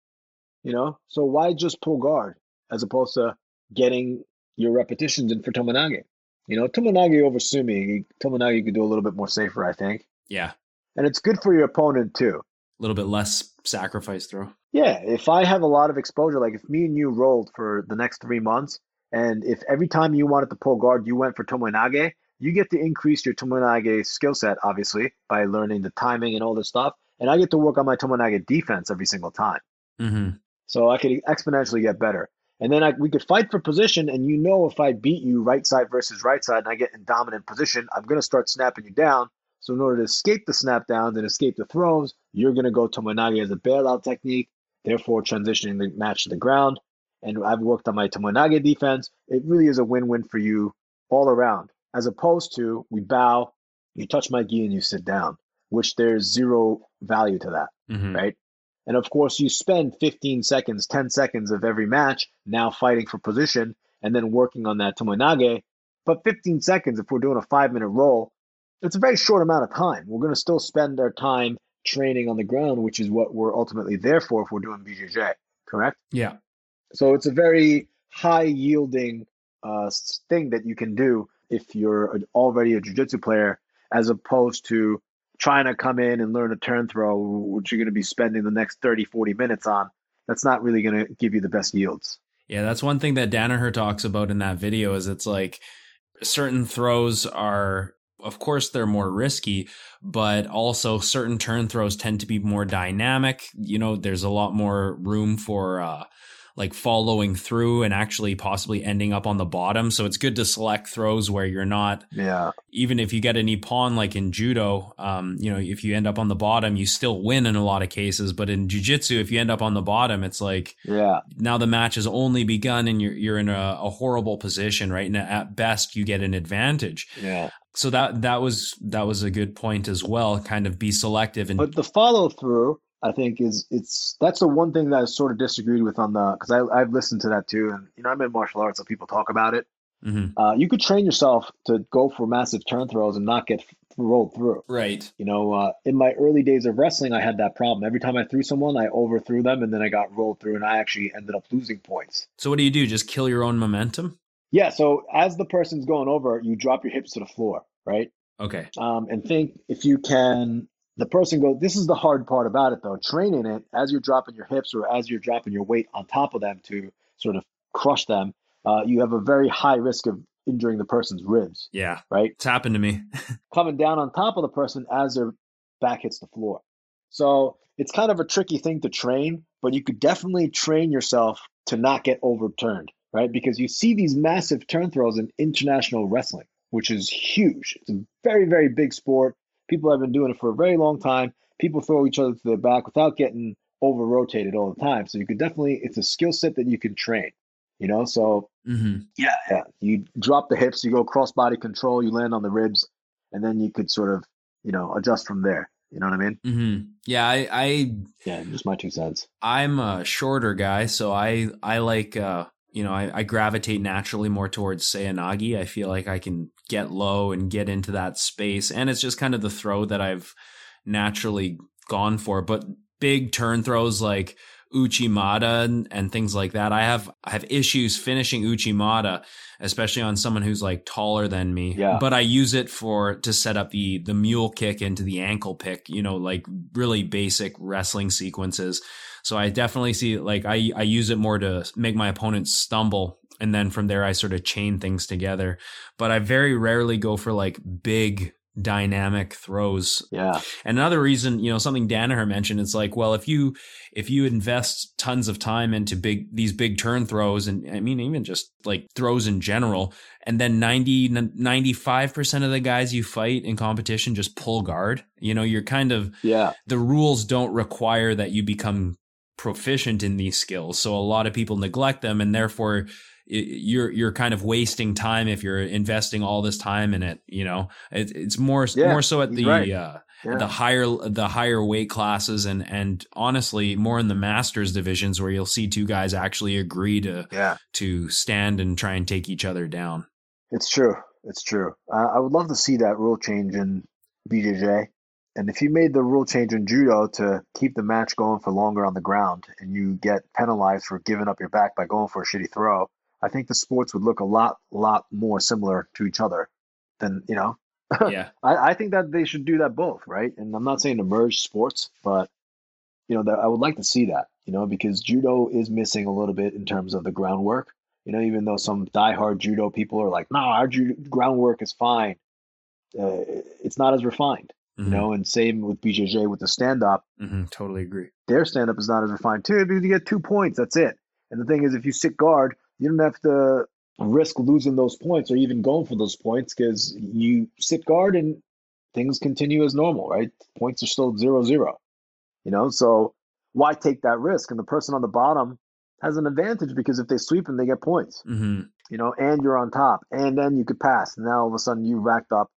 S2: You know? So why just pull guard as opposed to getting your repetitions in for tomoe? You know, tomoe over sumi, tomoe you could do a little bit more safer, I think.
S1: Yeah.
S2: And it's good for your opponent too.
S1: A little bit less sacrifice throw.
S2: Yeah, if I have a lot of exposure, like if me and you rolled for the next three months, and if every time you wanted to pull guard, you went for tomoe you get to increase your tomoe skill set, obviously, by learning the timing and all this stuff. And I get to work on my tomoe defense every single time.
S1: hmm
S2: So I could exponentially get better. And then I, we could fight for position, and you know if I beat you right side versus right side and I get in dominant position, I'm going to start snapping you down. So in order to escape the snap downs and escape the throws, you're going to go tomoe as a bailout technique, therefore transitioning the match to the ground. And I've worked on my tomoe defense. It really is a win-win for you all around, as opposed to we bow, you touch my gi and you sit down, which there's zero value to that
S1: hmm
S2: right? And of course, you spend 15 seconds, 10 seconds of every match now fighting for position and then working on that tomoe. But 15 seconds, if we're doing a five minute roll, it's a very short amount of time. We're going to still spend our time training on the ground, which is what we're ultimately there for if we're doing BJJ, correct?
S1: Yeah.
S2: So it's a very high yielding uh, thing that you can do if you're already a jiu-jitsu player, as opposed to trying to come in and learn a turn throw, which you're going to be spending the next 30, 40 minutes on. That's not really going to give you the best yields.
S1: Yeah, that's one thing that Danaher talks about in that video is it's like certain throws are of course they're more risky, but also certain turn throws tend to be more dynamic. You know, there's a lot more room for uh like following through and actually possibly ending up on the bottom. So it's good to select throws where you're not
S2: Yeah.
S1: even if you get an ippon like in judo, um, you know, if you end up on the bottom, you still win in a lot of cases. But in jujitsu, if you end up on the bottom, it's like
S2: Yeah.
S1: now the match has only begun and you're you're in a, a horrible position, right? And at best, you get an advantage.
S2: Yeah.
S1: So that that was that was a good point as well. Kind of be selective and
S2: But the follow through, I think, is it's that's the one thing that I sort of disagreed with on the because I I've listened to that too, and you know I'm in martial arts, so people talk about it.
S1: Mhm.
S2: Uh, you could train yourself to go for massive turn throws and not get rolled through.
S1: right.
S2: You know, uh, in my early days of wrestling, I had that problem. Every time I threw someone, I overthrew them, and then I got rolled through, and I actually ended up losing points.
S1: So what do you do? Just kill your own momentum?
S2: Yeah. So as the person's going over, you drop your hips to the floor, right?
S1: Okay.
S2: um, and think if you can the person go this is the hard part about it though training it as you're dropping your hips or as you're dropping your weight on top of them to sort of crush them uh, you have a very high risk of injuring the person's ribs
S1: Yeah.
S2: right
S1: It's happened to me.
S2: coming down on top of the person as their back hits the floor so it's kind of a tricky thing to train but you could definitely train yourself to not get overturned right because you see these massive turn throws in international wrestling which is huge it's a very very big sport people have been doing it for a very long time people throw each other to their back without getting over rotated all the time so you could definitely it's a skill set that you can train you know so
S1: hmm
S2: yeah, yeah. You drop the hips, you go cross body control, you land on the ribs, and then you could sort of, you know, adjust from there. You know what I mean?
S1: Mm-hmm. Yeah. I, I
S2: Yeah, just my two cents.
S1: I'm a shorter guy, so I I like uh you know I, I gravitate naturally more towards Seoinage. I feel like I can get low and get into that space, and it's just kind of the throw that I've naturally gone for. But big turn throws like Uchimata and, and things like that, I have I have issues finishing Uchimata, especially on someone who's like taller than me.
S2: Yeah.
S1: But I use it for to set up the the mule kick into the ankle pick. You know, like really basic wrestling sequences. So I definitely see like I I use it more to make my opponents stumble and then from there I sort of chain things together. But I very rarely go for like big dynamic throws.
S2: Yeah.
S1: And another reason, you know, something Danaher mentioned, it's like, well, if you if you invest tons of time into big these big turn throws and I mean even just like throws in general, and then 90 95% of the guys you fight in competition just pull guard, you know, you're kind of
S2: Yeah.
S1: the rules don't require that you become proficient in these skills. So a lot of people neglect them and therefore you're you're kind of wasting time if you're investing all this time in it. You know, it, it's more
S2: Yeah,
S1: more so at the
S2: right.
S1: uh,
S2: Yeah.
S1: the higher the higher weight classes and and honestly more in the masters divisions where you'll see two guys actually agree to
S2: yeah.
S1: to stand and try and take each other down.
S2: It's true. It's true. Uh, I would love to see that rule change in BJJ. And if you made the rule change in judo to keep the match going for longer on the ground and you get penalized for giving up your back by going for a shitty throw, I think the sports would look a lot, lot more similar to each other than, you know,
S1: yeah.
S2: I, I think that they should do that both, right? And I'm not saying to merge sports, but you know, that I would like to see that, you know, because judo is missing a little bit in terms of the groundwork. You know, even though some diehard judo people are like, "No, our judo groundwork is fine," uh, it's not as refined,
S1: Mhm.
S2: you know. And same with BJJ with the stand up,
S1: Mhm. totally agree.
S2: their stand up is not as refined too because you get two points. That's it. And the thing is, if you sit guard, you don't have to risk losing those points or even going for those points because you sit guard and things continue as normal, right? Points are still zero zero. You know, so why take that risk? And the person on the bottom has an advantage because if they sweep them, they get points.
S1: hmm
S2: You know, and you're on top, and then you could pass. And now all of a sudden you racked up,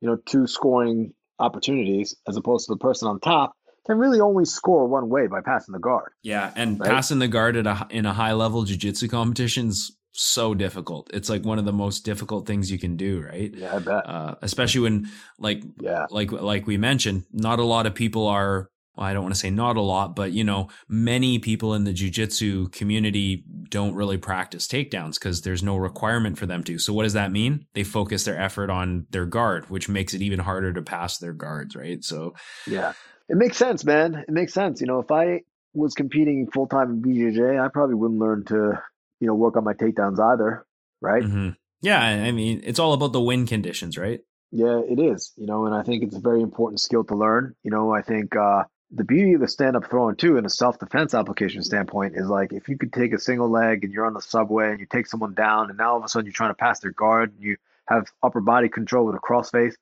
S2: you know, two scoring opportunities as opposed to the person on top can really only score one way by passing the guard.
S1: Yeah, and
S2: Right?
S1: passing the guard at a in a high level jiu-jitsu competition is so difficult. It's like one of the most difficult things you can do, right?
S2: Yeah, I bet.
S1: Uh, especially when like
S2: Yeah.
S1: like like we mentioned, not a lot of people are. Well, I don't want to say not a lot, but you know, many people in the jujitsu community don't really practice takedowns because there's no requirement for them to. So what does that mean? They focus their effort on their guard, which makes it even harder to pass their guards, right? So
S2: Yeah. It makes sense, man. It makes sense. You know, if I was competing full time in BJJ, I probably wouldn't learn to, you know, work on my takedowns either. Right.
S1: mhm. yeah, I mean, it's all about the win conditions, right?
S2: Yeah, it is. You know, and I think it's a very important skill to learn. You know, I think uh, the beauty of the stand up throwing too, in a self defense application standpoint, is like if you could take a single leg and you're on the subway and you take someone down, and now all of a sudden you're trying to pass their guard, and you have upper body control with a cross face,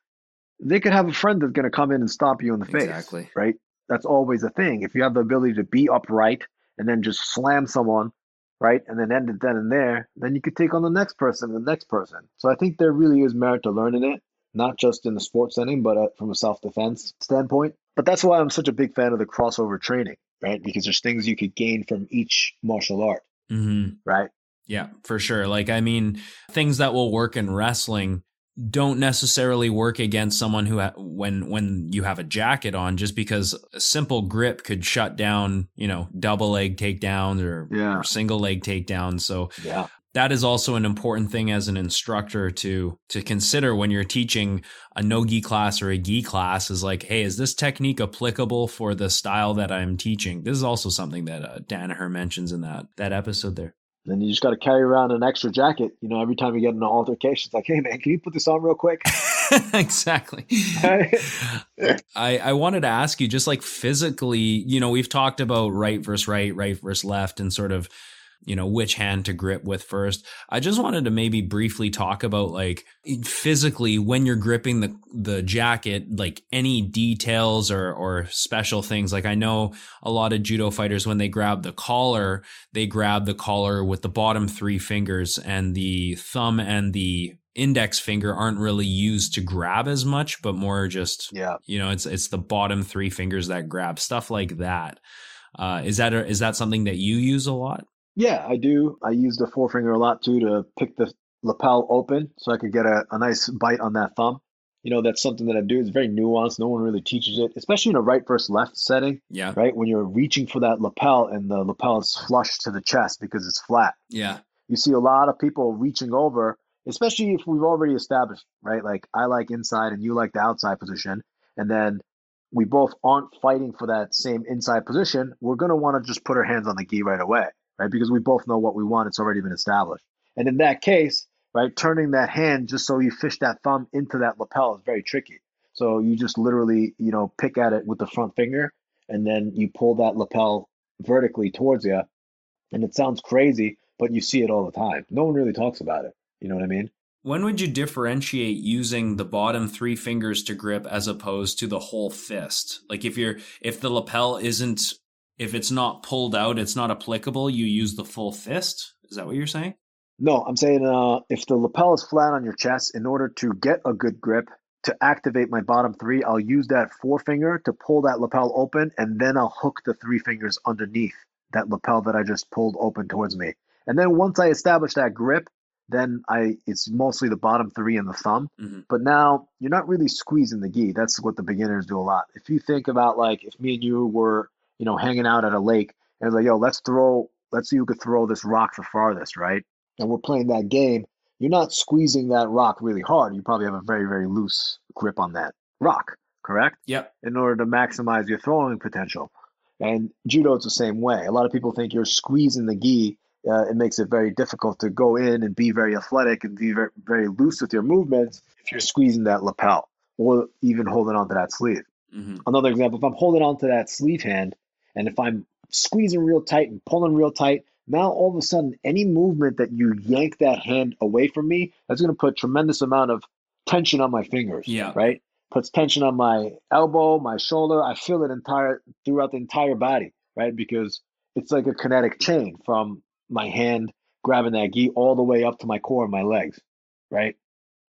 S2: they could have a friend that's going to come in and stop you in the face.
S1: Exactly.
S2: Right. That's always a thing. If you have the ability to be upright and then just slam someone, right, and then end it then and there, then you could take on the next person, the next person. So I think there really is merit to learning it not just in the sports setting, but uh, from a self defense standpoint. But that's why I'm such a big fan of the crossover training, right? Because there's things you could gain from each martial art,
S1: hmm
S2: right?
S1: Yeah, for sure. Like, I mean, things that will work in wrestling don't necessarily work against someone who ha- when when you have a jacket on just because a simple grip could shut down you know double leg takedowns or,
S2: Yeah.
S1: or single leg takedowns so
S2: Yeah.
S1: That is also an important thing as an instructor to to consider when you're teaching a no gi class or a gi class is like hey is this technique applicable for the style that i'm teaching this is also something that uh, danaher mentions in that that episode there
S2: Then you just got to carry around an extra jacket, you know, every time you get in an altercation. It's like, hey, man, can you put this on real quick?
S1: exactly. I, I wanted to ask you just like physically, you know, we've talked about right versus right, right versus left, and sort of, you know, which hand to grip with first. I just wanted to maybe briefly talk about like physically when you're gripping the the jacket, like any details or or special things. Like I know a lot of judo fighters when they grab the collar, they grab the collar with the bottom three fingers and the thumb and the index finger aren't really used to grab as much, but more just
S2: yeah.
S1: you know it's it's the bottom three fingers that grab stuff like that. Uh, is that a, is that something that you use a lot?
S2: Yeah, I do. I use the forefinger a lot too to pick the lapel open so I could get a, a nice bite on that thumb. You know, that's something that I do. It's very nuanced. No one really teaches it, especially in a right versus left setting,
S1: Yeah,
S2: right? When you're reaching for that lapel and the lapel is flush to the chest because it's flat.
S1: yeah,
S2: You see a lot of people reaching over, especially if we've already established, right? Like I like inside and you like the outside position. And then we both aren't fighting for that same inside position. We're going to want to just put our hands on the gi right away, right? Because we both know what we want. It's already been established. And in that case, right, turning that hand just so you fish that thumb into that lapel is very tricky. So you just literally, you know, pick at it with the front finger and then you pull that lapel vertically towards you. And it sounds crazy, but you see it all the time. No one really talks about it. You know what I mean?
S1: When would you differentiate using the bottom three fingers to grip as opposed to the whole fist? Like if you're if the lapel isn't if it's not pulled out, it's not applicable, you use the full fist? Is that what you're saying?
S2: No, I'm saying uh, if the lapel is flat on your chest, in order to get a good grip, to activate my bottom three, I'll use that forefinger to pull that lapel open, and then I'll hook the three fingers underneath that lapel that I just pulled open towards me. And then once I establish that grip, then I it's mostly the bottom three and the thumb.
S1: Mm-hmm.
S2: But now you're not really squeezing the gi. That's what the beginners do a lot. If you think about like if me and you were, you know, hanging out at a lake and like, yo, let's throw, let's see who could throw this rock the farthest, right? And we're playing that game. You're not squeezing that rock really hard. You probably have a very, very loose grip on that rock, correct?
S1: Yep.
S2: In order to maximize your throwing potential. And judo, it's the same way. A lot of people think you're squeezing the gi uh, it makes it very difficult to go in and be very athletic and be very, very loose with your movements if you're squeezing that lapel or even holding onto that sleeve.
S1: Mm-hmm.
S2: Another example, if I'm holding onto that sleeve hand and if I'm squeezing real tight and pulling real tight, now all of a sudden any movement that you yank that hand away from me, that's going to put tremendous amount of tension on my fingers.
S1: Yeah.
S2: Right? Puts tension on my elbow, my shoulder. I feel it entire throughout the entire body, right? Because it's like a kinetic chain from my hand grabbing that gi all the way up to my core and my legs, right?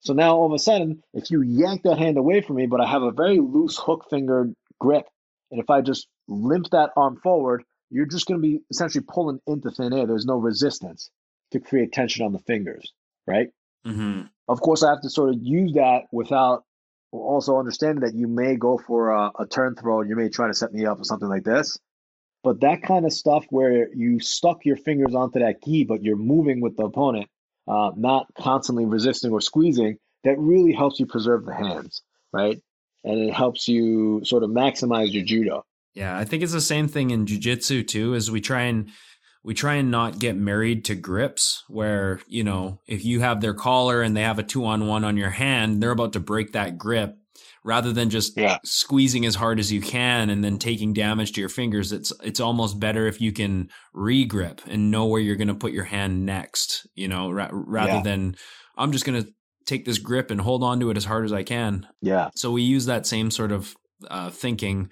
S2: So now all of a sudden, if you yank that hand away from me, but I have a very loose hook fingered grip, and if I just limp that arm forward, you're just going to be essentially pulling into thin air. There's no resistance to create tension on the fingers, right?
S1: Mm-hmm.
S2: Of course, I have to sort of use that without also understanding that you may go for a, a turn throw and you may try to set me up or something like this. But that kind of stuff where you stuck your fingers onto that gi, but you're moving with the opponent, uh, not constantly resisting or squeezing, that really helps you preserve the hands, right? And it helps you sort of maximize your judo.
S1: Yeah, I think it's the same thing in jujitsu too. As we try and we try and not get married to grips where you know if you have their collar and they have a two on one on your hand, they're about to break that grip rather than just
S2: Yeah.
S1: squeezing as hard as you can and then taking damage to your fingers. It's it's almost better if you can regrip and know where you're going to put your hand next. You know, ra- rather
S2: Yeah.
S1: than I'm just going to take this grip and hold on to it as hard as I can.
S2: Yeah.
S1: So we use that same sort of uh, thinking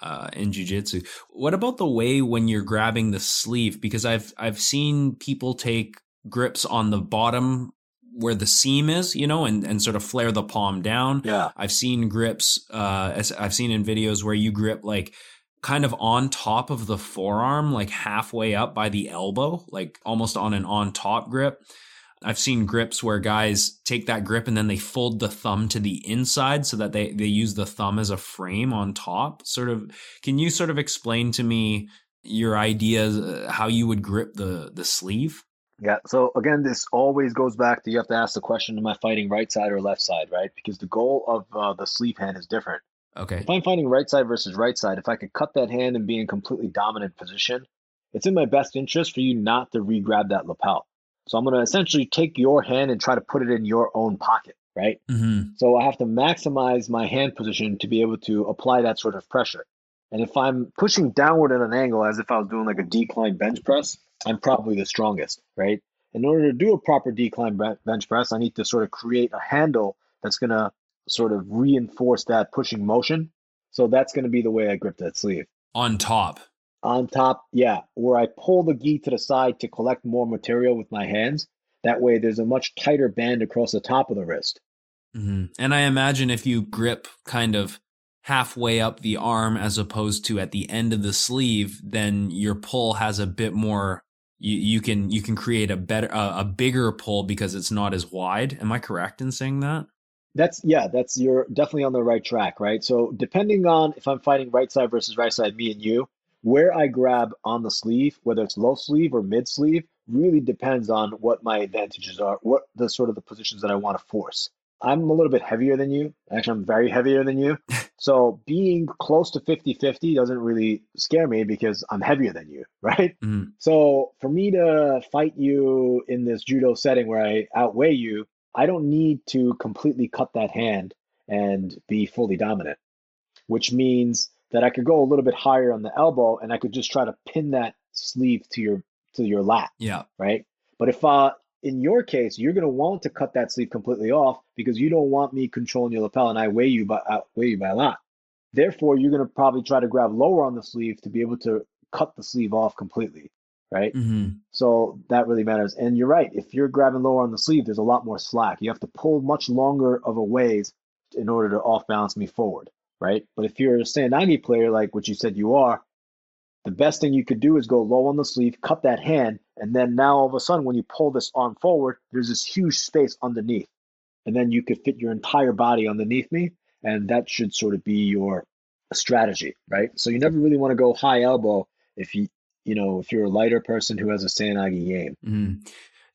S1: uh, in jujitsu. What about the way when you're grabbing the sleeve? Because I've I've seen people take grips on the bottom where the seam is, you know, and, and sort of flare the palm down.
S2: Yeah.
S1: I've seen grips, uh, as I've seen in videos where you grip like kind of on top of the forearm, like halfway up by the elbow, like almost on an on top grip. I've seen grips where guys take that grip and then they fold the thumb to the inside so that they, they use the thumb as a frame on top. Sort of, can you sort of explain to me your ideas, uh, how you would grip the, the sleeve?
S2: Yeah. So again, this always goes back to you have to ask the question: Am I fighting right side or left side? Right? Because the goal of uh, the sleeve hand is different.
S1: Okay.
S2: If I'm fighting right side versus right side, if I could cut that hand and be in completely dominant position, it's in my best interest for you not to re-grab that lapel. So I'm going to essentially take your hand and try to put it in your own pocket, right?
S1: Mm-hmm.
S2: So I have to maximize my hand position to be able to apply that sort of pressure. And if I'm pushing downward at an angle as if I was doing like a decline bench press, I'm probably the strongest, right? In order to do a proper decline bench press, I need to sort of create a handle that's going to sort of reinforce that pushing motion. So that's going to be the way I grip that sleeve.
S1: On top.
S2: On top, yeah, where I pull the gi to the side to collect more material with my hands. That way, there's a much tighter band across the top of the wrist.
S1: hmm And I imagine if you grip kind of halfway up the arm as opposed to at the end of the sleeve, then your pull has a bit more. You, you can you can create a better uh, a bigger pull because it's not as wide. Am I correct in saying that?
S2: That's yeah, that's you're definitely on the right track, right? So depending on if I'm fighting right side versus right side, me and you, where I grab on the sleeve, whether it's low sleeve or mid sleeve, really depends on what my advantages are, what the sort of the positions that I want to force. I'm a little bit heavier than you. Actually, I'm very heavier than you. So being close to 50-50 doesn't really scare me because I'm heavier than you, right?
S1: Mm.
S2: So for me to fight you in this judo setting where I outweigh you, I don't need to completely cut that hand and be fully dominant, which means that I could go a little bit higher on the elbow and I could just try to pin that sleeve to your to your lat.
S1: Yeah.
S2: Right. But if uh in your case, you're going to want to cut that sleeve completely off because you don't want me controlling your lapel, and I weigh you by I weigh you by a lot. Therefore, you're going to probably try to grab lower on the sleeve to be able to cut the sleeve off completely, right?
S1: Mm-hmm.
S2: So that really matters. And you're right. If you're grabbing lower on the sleeve, there's a lot more slack. You have to pull much longer of a ways in order to off balance me forward, right? But if you're a Seoinage player, like what you said you are, the best thing you could do is go low on the sleeve, cut that hand, and then now all of a sudden, when you pull this arm forward, there's this huge space underneath. And then you could fit your entire body underneath me. And that should sort of be your strategy, right? So you never really want to go high elbow if you, you know, if you're a lighter person who has a Seoinage game.
S1: Mm-hmm.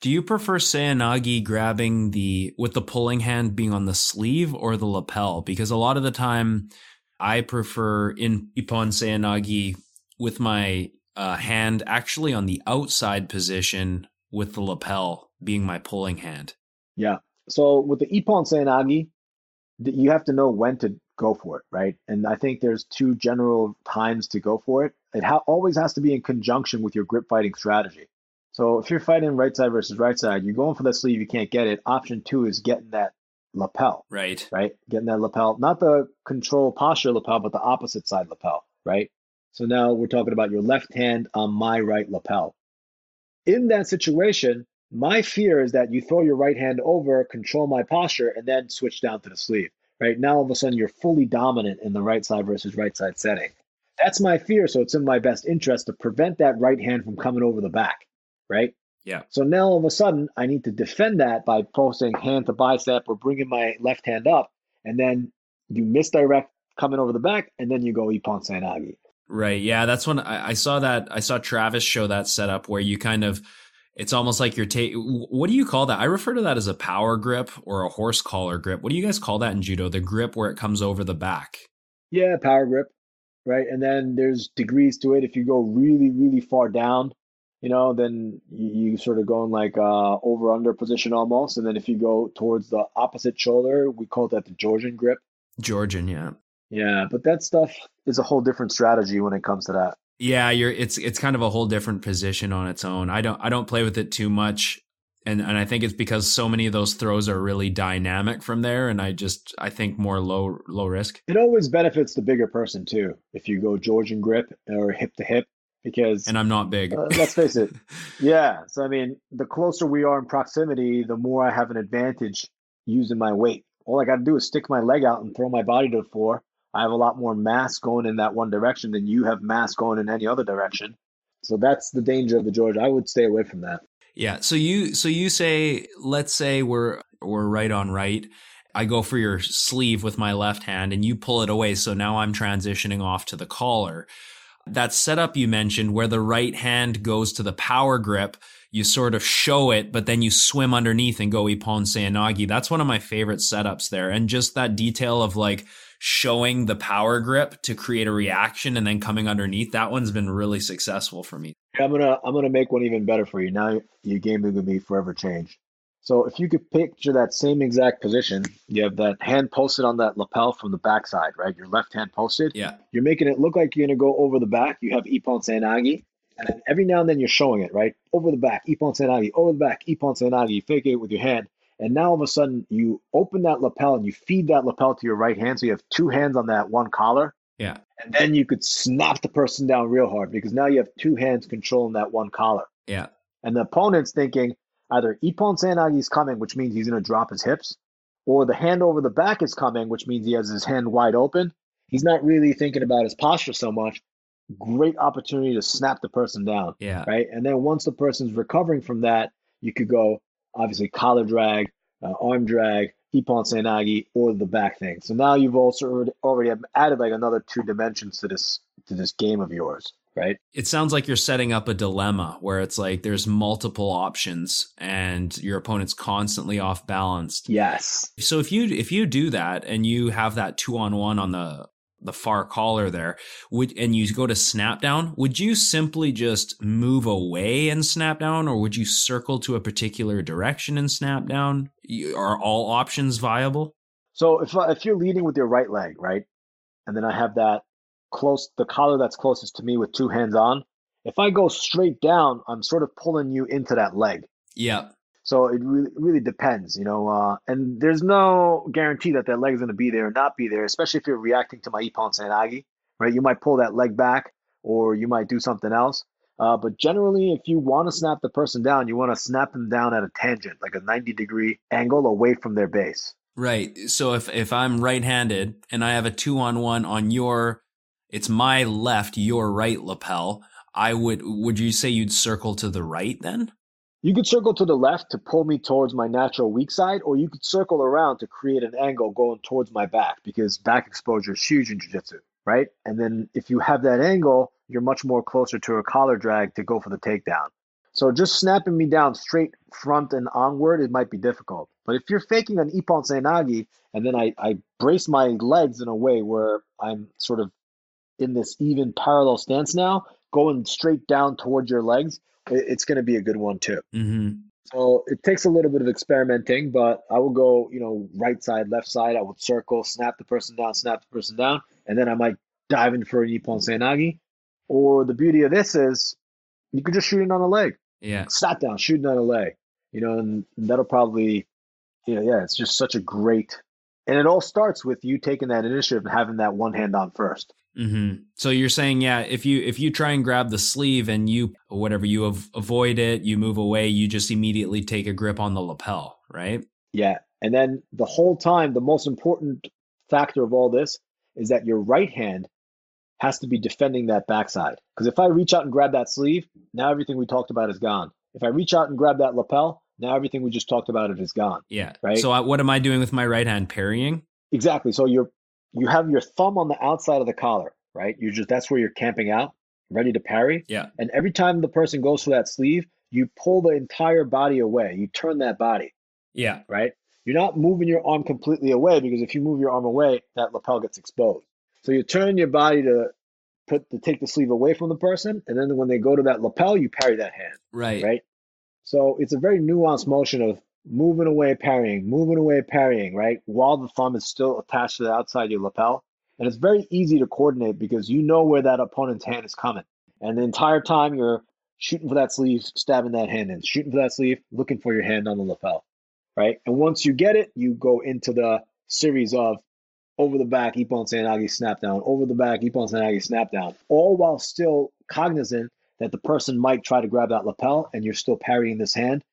S1: Do you prefer Seoinage grabbing the with the pulling hand being on the sleeve or the lapel? Because a lot of the time, I prefer in Ippon Seoinage with my uh, hand actually on the outside position with the lapel being my pulling hand.
S2: Yeah. So with the Ippon Seoinage, you have to know when to go for it, right? And I think there's two general times to go for it. It ha- always has to be in conjunction with your grip fighting strategy. So if you're fighting right side versus right side, you're going for the sleeve, you can't get it. Option two is getting that lapel.
S1: Right.
S2: Right. Getting that lapel, not the control posture lapel, but the opposite side lapel. Right. So now we're talking about your left hand on my right lapel. In that situation, my fear is that you throw your right hand over, control my posture, and then switch down to the sleeve. Right now, all of a sudden, you're fully dominant in the right side versus right side setting. That's my fear. So it's in my best interest to prevent that right hand from coming over the back. Right.
S1: Yeah.
S2: So now all of a sudden, I need to defend that by posting hand to bicep or bringing my left hand up, and then you misdirect coming over the back, and then you go Ippon Seoinage.
S1: Right. Yeah. That's when I, I, saw that. I saw Travis show that setup where you kind of, it's almost like you're taking, what do you call that? I refer to that as a power grip or a horse collar grip. What do you guys call that in judo? The grip where it comes over the back.
S2: Yeah. Power grip. Right. And then there's degrees to it. If you go really, really far down, you know, then you, you sort of go in like uh, over under position almost. And then if you go towards the opposite shoulder, we call that the Georgian grip.
S1: Georgian, yeah.
S2: Yeah, but that stuff is a whole different strategy when it comes to that.
S1: Yeah, you're it's it's kind of a whole different position on its own. I don't I don't play with it too much. And and I think it's because so many of those throws are really dynamic from there and I just I think more low low risk.
S2: It always benefits the bigger person too if you go Georgian grip or hip to hip because
S1: And I'm not big.
S2: uh, let's face it. Yeah, so I mean, the closer we are in proximity, the more I have an advantage using my weight. All I got to do is stick my leg out and throw my body to the floor I have a lot more mass going in that one direction than you have mass going in any other direction. So that's the danger of the George. I would stay away from that.
S1: Yeah. So you so you say let's say we're we're right on right. I go for your sleeve with my left hand and you pull it away. So now I'm transitioning off to the collar. That setup you mentioned where the right hand goes to the power grip, you sort of show it, but then you swim underneath and go Ippon Seoinage. That's one of my favorite setups there. And just that detail of like showing the power grip to create a reaction and then coming underneath that one's been really successful for me
S2: i'm gonna i'm gonna make one even better for you now your game gonna forever changed so if you could picture that same exact position you have that hand posted on that lapel from the backside right your left hand posted
S1: yeah
S2: you're making it look like you're gonna go over the back you have ippon seoinage and then every now and then you're showing it right over the back ippon seoinage over the back ippon seoinage you fake it with your hand and now all of a sudden you open that lapel and you feed that lapel to your right hand. So you have two hands on that one collar.
S1: Yeah.
S2: And then you could snap the person down real hard because now you have two hands controlling that one collar.
S1: Yeah.
S2: And the opponent's thinking either Ippon Seoinage is coming, which means he's going to drop his hips, or the hand over the back is coming, which means he has his hand wide open. He's not really thinking about his posture so much. Great opportunity to snap the person down.
S1: Yeah.
S2: Right. And then once the person's recovering from that, you could go obviously collar drag, uh, arm drag, Ippon Seoinage, or the back thing. So now you've also already added like another two dimensions to this to this game of yours, right?
S1: It sounds like you're setting up a dilemma where it's like there's multiple options and your opponent's constantly off balanced.
S2: Yes.
S1: So if you if you do that and you have that two on one on the the far collar there would and you go to snap down would you simply just move away and snap down or would you circle to a particular direction and snap down are all options viable
S2: So if if you're leading with your right leg, right, and then I have that close, the collar that's closest to me with two hands on. If I go straight down, I'm sort of pulling you into that leg.
S1: Yeah.
S2: So it really really depends, you know. Uh, and there's no guarantee that that leg is going to be there or not be there, especially if you're reacting to my ippon seoi nage, right? You might pull that leg back, or you might do something else. Uh, but generally, if you want to snap the person down, you want to snap them down at a tangent, like a 90 degree angle away from their base.
S1: Right. So if if I'm right-handed and I have a two on one on your, it's my left, your right lapel. I would. Would you say you'd circle to the right then?
S2: You could circle to the left to pull me towards my natural weak side, or you could circle around to create an angle going towards my back because back exposure is huge in jiu-jitsu, right? And then if you have that angle, you're much more closer to a collar drag to go for the takedown. So just snapping me down straight front and onward, it might be difficult. But if you're faking an ippon seoi nage, and then I, I brace my legs in a way where I'm sort of in this even parallel stance now, going straight down towards your legs, it's going to be a good one too.
S1: Mm-hmm.
S2: So it takes a little bit of experimenting, but I will go, you know, right side, left side. I would circle, snap the person down, snap the person down, and then I might dive in for an ippon seoi nage. Or the beauty of this is you could just shoot it on a leg.
S1: Yeah.
S2: Sat down, shoot shooting on a leg. You know, and that'll probably you know, yeah, it's just such a great and it all starts with you taking that initiative and having that one hand on 1st
S1: Mm-hmm. So you're saying, yeah, if you if you try and grab the sleeve and you whatever you av- avoid it, you move away, you just immediately take a grip on the lapel, right?
S2: Yeah, and then the whole time, the most important factor of all this is that your right hand has to be defending that backside. Because if I reach out and grab that sleeve, now everything we talked about is gone. If I reach out and grab that lapel, now everything we just talked about it is gone.
S1: Yeah.
S2: Right.
S1: So I, what am I doing with my right hand? Parrying.
S2: Exactly. So you're you have your thumb on the outside of the collar, right? You just that's where you're camping out, ready to parry.
S1: Yeah.
S2: And every time the person goes for that sleeve, you pull the entire body away. You turn that body,
S1: Yeah.
S2: right? You're not moving your arm completely away because if you move your arm away, that lapel gets exposed. So you turn your body to put to take the sleeve away from the person, and then when they go to that lapel, you parry that hand,
S1: Right.
S2: right? So it's a very nuanced motion of moving away, parrying, moving away, parrying, right? While the thumb is still attached to the outside of your lapel. And it's very easy to coordinate because you know where that opponent's hand is coming. And the entire time you're shooting for that sleeve, stabbing that hand in, shooting for that sleeve, looking for your hand on the lapel, right? And once you get it, you go into the series of over the back, Ippon Seoinage snap down, over the back, Ippon Seoinage snap down, all while still cognizant that the person might try to grab that lapel and you're still parrying this hand.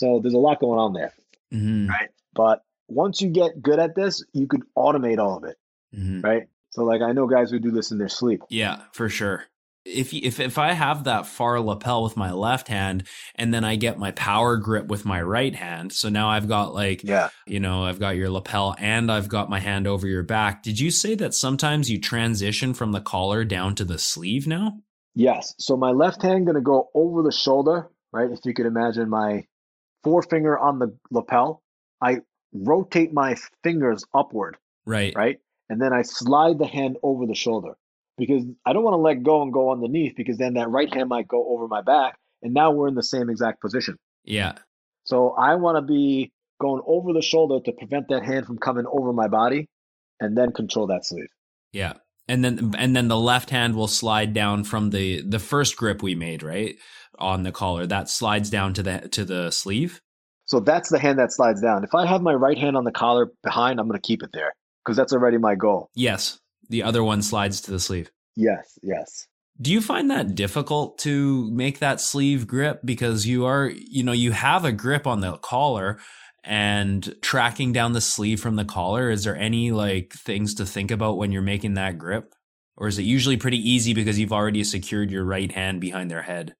S2: So there's a lot going on there,
S1: Mm-hmm.
S2: right? But once you get good at this, you could automate all of it,
S1: Mm-hmm.
S2: right? So like I know guys who do this in their sleep.
S1: Yeah, for sure. If if if I have that far lapel with my left hand and then I get my power grip with my right hand, so now I've got like
S2: Yeah.
S1: you know, I've got your lapel and I've got my hand over your back. Did you say that sometimes you transition from the collar down to the sleeve now?
S2: Yes. So my left hand gonna go over the shoulder, right? If you could imagine my forefinger on the lapel, I rotate my fingers upward,
S1: Right.
S2: right? And then I slide the hand over the shoulder because I don't want to let go and go underneath because then that right hand might go over my back. And now we're in the same exact position.
S1: Yeah.
S2: So I want to be going over the shoulder to prevent that hand from coming over my body and then control that sleeve.
S1: Yeah. And then and then the left hand will slide down from the the first grip we made, right? On the collar. That slides down to the to the sleeve.
S2: So that's the hand that slides down. If I have my right hand on the collar behind, I'm going to keep it there because that's already my goal.
S1: Yes. The other one slides to the sleeve.
S2: Yes, yes.
S1: Do you find that difficult to make that sleeve grip because you are, you know, you have a grip on the collar and tracking down the sleeve from the collar? Is there any like things to think about when you're making that grip? Or is it usually pretty easy because you've already secured your right hand behind their head?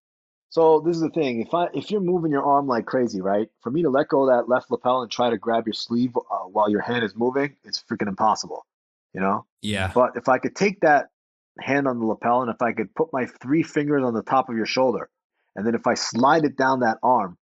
S2: So this is the thing. If I if you're moving your arm like crazy, right? For me to let go of that left lapel and try to grab your sleeve uh, while your hand is moving, it's freaking impossible. You know.
S1: Yeah.
S2: But if I could take that hand on the lapel and if I could put my three fingers on the top of your shoulder, and then if I slide it down that arm,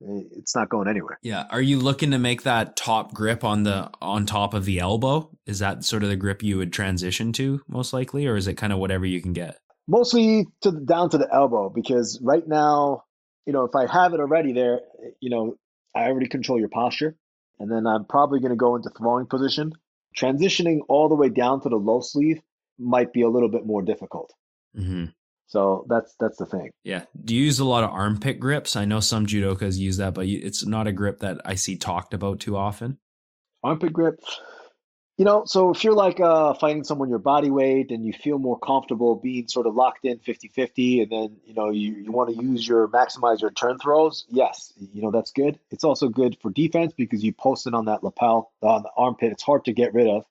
S2: it's not going anywhere.
S1: Yeah. Are you looking to make that top grip on the on top of the elbow? Is that sort of the grip you would transition to most likely, or is it kind of whatever you can get?
S2: Mostly to the, down to the elbow because right now, you know, if I have it already there, you know, I already control your posture. and then I'm probably going to go into throwing position. Transitioning all the way down to the low sleeve might be a little bit more difficult.
S1: Mm-hmm.
S2: So that's that's the thing.
S1: Yeah. Do you use a lot of armpit grips? I know some judokas use that, but it's not a grip that I see talked about too often.
S2: Armpit grip. You know, so if you're like uh, fighting someone your body weight and you feel more comfortable being sort of locked in 50-50 and then, you know, you, you want to use your maximize your turn throws, yes, you know, that's good. It's also good for defense because you post it on that lapel, on the armpit. It's hard to get rid of.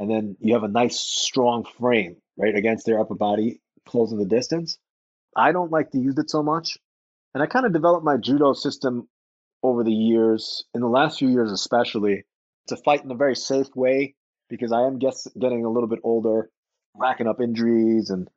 S2: And then you have a nice strong frame, right, against their upper body closing the distance. I don't like to use it so much. And I kind of developed my judo system over the years, in the last few years especially, to fight in a very safe way because I am guess, getting a little bit older, racking up injuries, and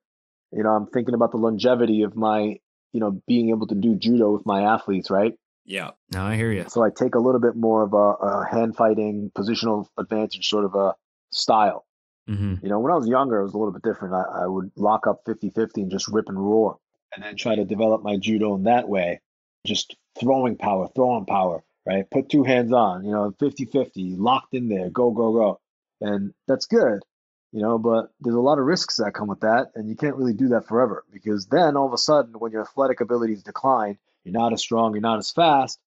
S2: you know I'm thinking about the longevity of my you know being able to do judo with my athletes, right?
S1: Yeah, no, I hear you.
S2: So I take a little bit more of a, a hand fighting, positional advantage sort of a style.
S1: Mm-hmm.
S2: You know, when I was younger, it was a little bit different. I, I would lock up 50 50 and just rip and roar and then try to develop my judo in that way. Just throwing power, throwing power, right? Put two hands on, you know, 50 50, locked in there, go, go, go. And that's good, you know, but there's a lot of risks that come with that. And you can't really do that forever because then all of a sudden, when your athletic abilities decline, you're not as strong, you're not as fast.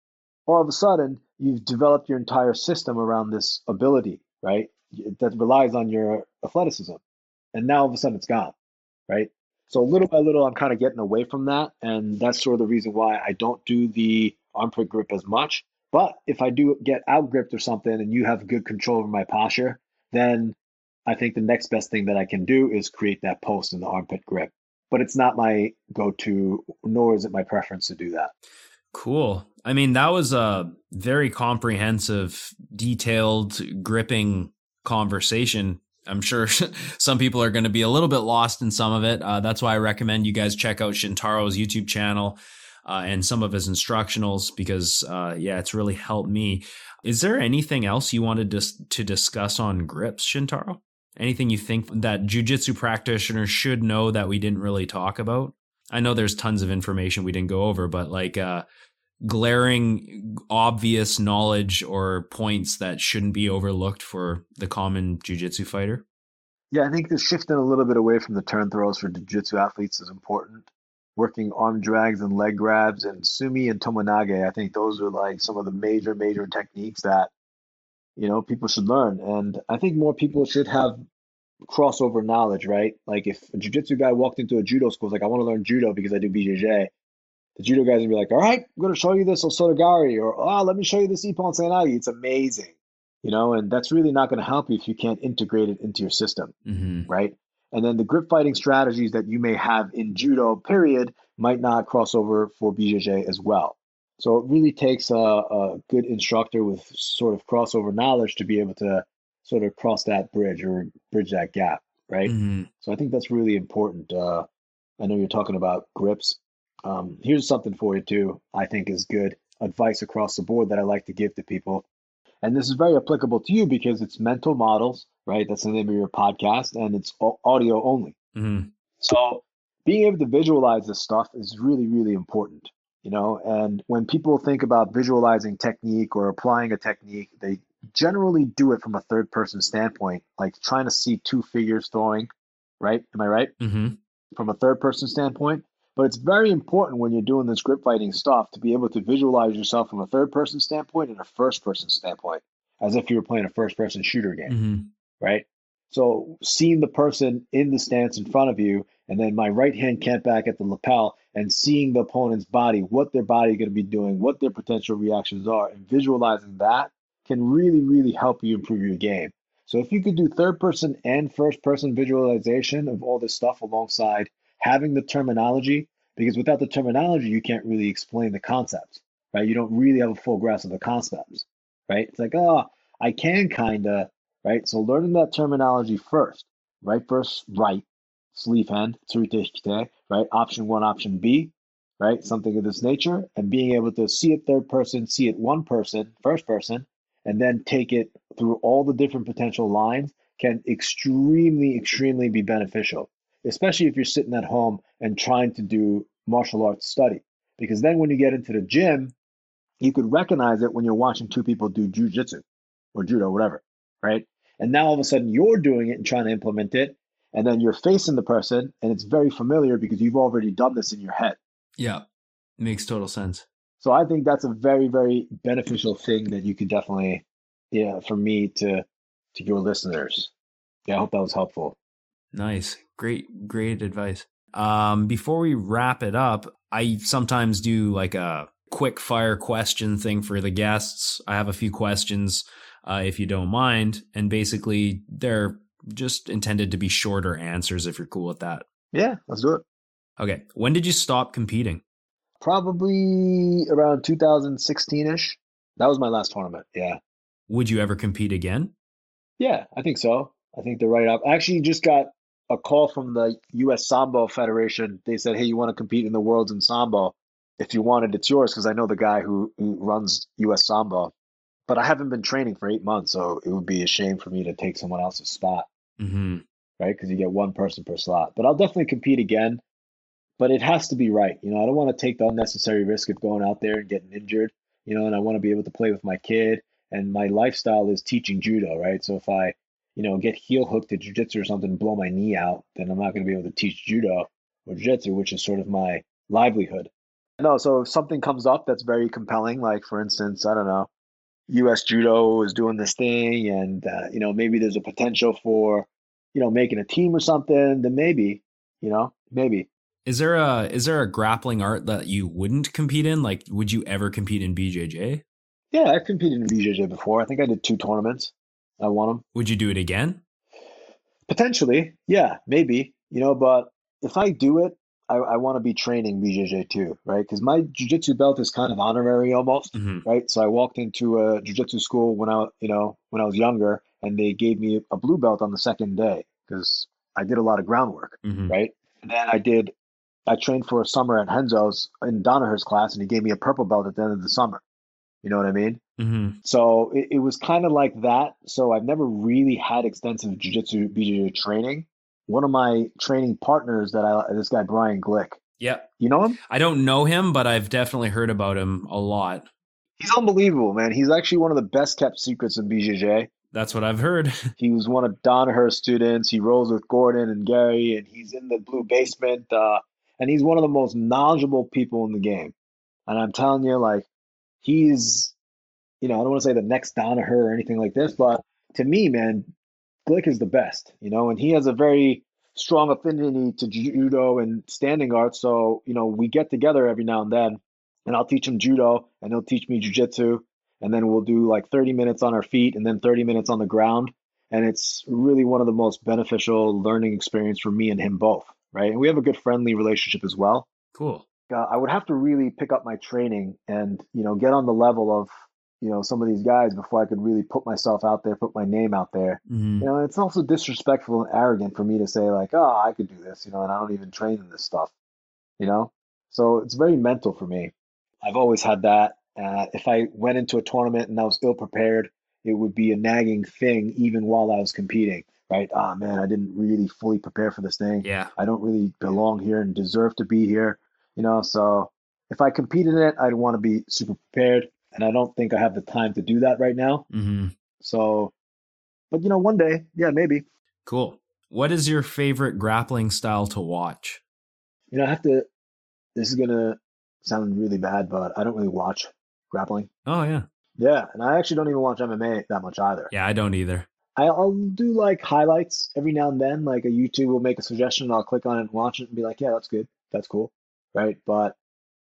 S2: All of a sudden, you've developed your entire system around this ability, right? That relies on your athleticism. And now all of a sudden it's gone, right? So little by little, I'm kind of getting away from that. And that's sort of the reason why I don't do the armpit grip as much. But if I do get out gripped or something and you have good control over my posture, then I think the next best thing that I can do is create that post in the armpit grip. But it's not my go to, nor is it my preference to do that.
S1: Cool. I mean, that was a very comprehensive, detailed, gripping conversation. I'm sure some people are going to be a little bit lost in some of it. Uh, that's why I recommend you guys check out Shintaro's YouTube channel uh, and some of his instructionals because, uh, yeah, it's really helped me. Is there anything else you wanted to, to discuss on grips, Shintaro? Anything you think that jujitsu practitioners should know that we didn't really talk about? I know there's tons of information we didn't go over, but like, uh, glaring obvious knowledge or points that shouldn't be overlooked for the common jiu-jitsu fighter?
S2: Yeah i think the shifting a little bit away from the turn throws for jiu-jitsu athletes is important. Working arm drags and leg grabs and sumi and tomoe-nage i think those are like some of the major major techniques that you know people should learn. And i think more people should have crossover knowledge right? Like if a jiu-jitsu guy walked into a judo school like i want to learn judo because i do bjj the judo guys gonna be like, all right, I'm gonna show you this Osotogari, or oh, let me show you this Ippon Seoi-nage. It's amazing, you know, and that's really not gonna help you if you can't integrate it into your system,
S1: mm-hmm.
S2: right? And then the grip fighting strategies that you may have in judo, period, might not cross over for BJJ as well. So it really takes a, a good instructor with sort of crossover knowledge to be able to sort of cross that bridge or bridge that gap, right?
S1: Mm-hmm.
S2: So I think that's really important. Uh, I know you're talking about grips. Um, here's something for you too. I think is good advice across the board that I like to give to people. And this is very applicable to you because it's mental models, right? That's the name of your podcast, and it's audio only.
S1: Mm-hmm.
S2: So being able to visualize this stuff is really, really important. You know, and when people think about visualizing technique or applying a technique, they generally do it from a third person standpoint, like trying to see two figures throwing, right? Am I right?
S1: Mm-hmm.
S2: From a third person standpoint. But it's very important when you're doing this grip fighting stuff to be able to visualize yourself from a third person standpoint and a first person standpoint, as if you were playing a first person shooter game,
S1: mm-hmm.
S2: right? So seeing the person in the stance in front of you, and then my right hand can't back at the lapel, and seeing the opponent's body, what their body is going to be doing, what their potential reactions are, and visualizing that can really, really help you improve your game. So if you could do third person and first person visualization of all this stuff alongside having the terminology, because without the terminology, you can't really explain the concepts, right? You don't really have a full grasp of the concepts, right? It's like, oh, I can kind of, right? So learning that terminology first, right? First, right, sleeve hand, right? Option one, option B, right? Something of this nature, and being able to see it third person, see it one person, first person, and then take it through all the different potential lines can extremely, extremely be beneficial especially if you're sitting at home and trying to do martial arts study. Because then when you get into the gym you could recognize it when you're watching two people do jujitsu or judo, whatever, right? And now all of a sudden you're doing it and trying to implement it, and then you're facing the person, and it's very familiar because you've already done this in your head.
S1: Yeah, makes total sense.
S2: So I think that's a very, very beneficial thing that you could definitely, yeah, for me to to your listeners. Yeah, I hope that was helpful.
S1: Nice, great, great advice. Um, before we wrap it up, I sometimes do like a quick fire question thing for the guests. I have a few questions, uh, if you don't mind, and basically they're just intended to be shorter answers. If you're cool with that.
S2: Yeah, let's do it.
S1: Okay, when did you stop competing?
S2: Probably around 2016 ish. That was my last tournament. Yeah.
S1: Would you ever compete again?
S2: Yeah, I think so. I think they're right up. I actually just got a call from the U.S. Sambo Federation. They said, "Hey, you want to compete in the Worlds in Sambo? If you want it, it's yours." Because I know the guy who, who runs U.S. Sambo, but I haven't been training for eight months, so it would be a shame for me to take someone else's spot,
S1: Mm-hmm.
S2: right? Because you get one person per slot. But I'll definitely compete again. But it has to be right. You know, I don't want to take the unnecessary risk of going out there and getting injured. You know, and I want to be able to play with my kid. And my lifestyle is teaching judo, right? So if I you know, get heel hooked to jujitsu or something, blow my knee out, then I'm not going to be able to teach judo or jujitsu, which is sort of my livelihood. No, so if something comes up that's very compelling, like for instance, I don't know, U.S. Judo is doing this thing, and uh, you know maybe there's a potential for, you know, making a team or something, then maybe, you know, maybe.
S1: Is there a is there a grappling art that you wouldn't compete in? Like, would you ever compete in BJJ?
S2: Yeah, I've competed in BJJ before. I think I did two tournaments. I want them.
S1: Would you do it again?
S2: Potentially, yeah, maybe. You know, but if I do it, I, I want to be training BJJ too, right? Because my jujitsu belt is kind of honorary almost,
S1: Mhm.
S2: right? So I walked into a jujitsu school when I, you know, when I was younger, and they gave me a blue belt on the second day because I did a lot of groundwork,
S1: Mhm.
S2: right? And then I did, I trained for a summer at Renzo's in Danaher's class, and he gave me a purple belt at the end of the summer. You know what I mean?
S1: Mm-hmm.
S2: So it, it was kind of like that. So I've never really had extensive jiu-jitsu BJJ training. One of my training partners that I this guy Brian Glick.
S1: Yep.
S2: You know him?
S1: I don't know him, but I've definitely heard about him a lot.
S2: He's unbelievable, man. He's actually one of the best kept secrets in BJJ.
S1: That's what I've heard.
S2: He was one of Danaher's students. He rolls with Gordon and Gary, and he's in the blue basement. Uh, and he's one of the most knowledgeable people in the game. And I'm telling you, like, he's, you know, I don't want to say the next Danaher or anything like this, but to me, man, Glick is the best, you know, and he has a very strong affinity to judo and standing arts. So, you know, we get together every now and then, and I'll teach him judo, and he'll teach me jujitsu, and then we'll do like 30 minutes on our feet and then 30 minutes on the ground. And it's really one of the most beneficial learning experience for me and him both, right? And we have a good friendly relationship as well.
S1: Cool.
S2: Uh, I would have to really pick up my training and, you know, get on the level of, you know, some of these guys before I could really put myself out there, put my name out there.
S1: Mhm.
S2: You know, it's also disrespectful and arrogant for me to say like, oh, I could do this, you know, and I don't even train in this stuff, you know. So it's very mental for me. I've always had that. Uh, if I went into a tournament and I was ill prepared, it would be a nagging thing even while I was competing. Right? Ah, man, I didn't really fully prepare for this thing.
S1: Yeah.
S2: I don't really belong here and deserve to be here. You know, so if I competed in it, I'd want to be super prepared, and I don't think I have the time to do that right now.
S1: hmm
S2: So, but you know, one day, yeah, maybe.
S1: Cool. What is your favorite grappling style to watch?
S2: You know, I have to. This is gonna sound really bad, but I don't really watch grappling.
S1: Oh yeah.
S2: Yeah, and I actually don't even watch MMA that much either.
S1: Yeah, I don't either.
S2: I'll do like highlights every now and then. Like a YouTube will make a suggestion, and I'll click on it and watch it and be like, yeah, that's good, that's cool, right? But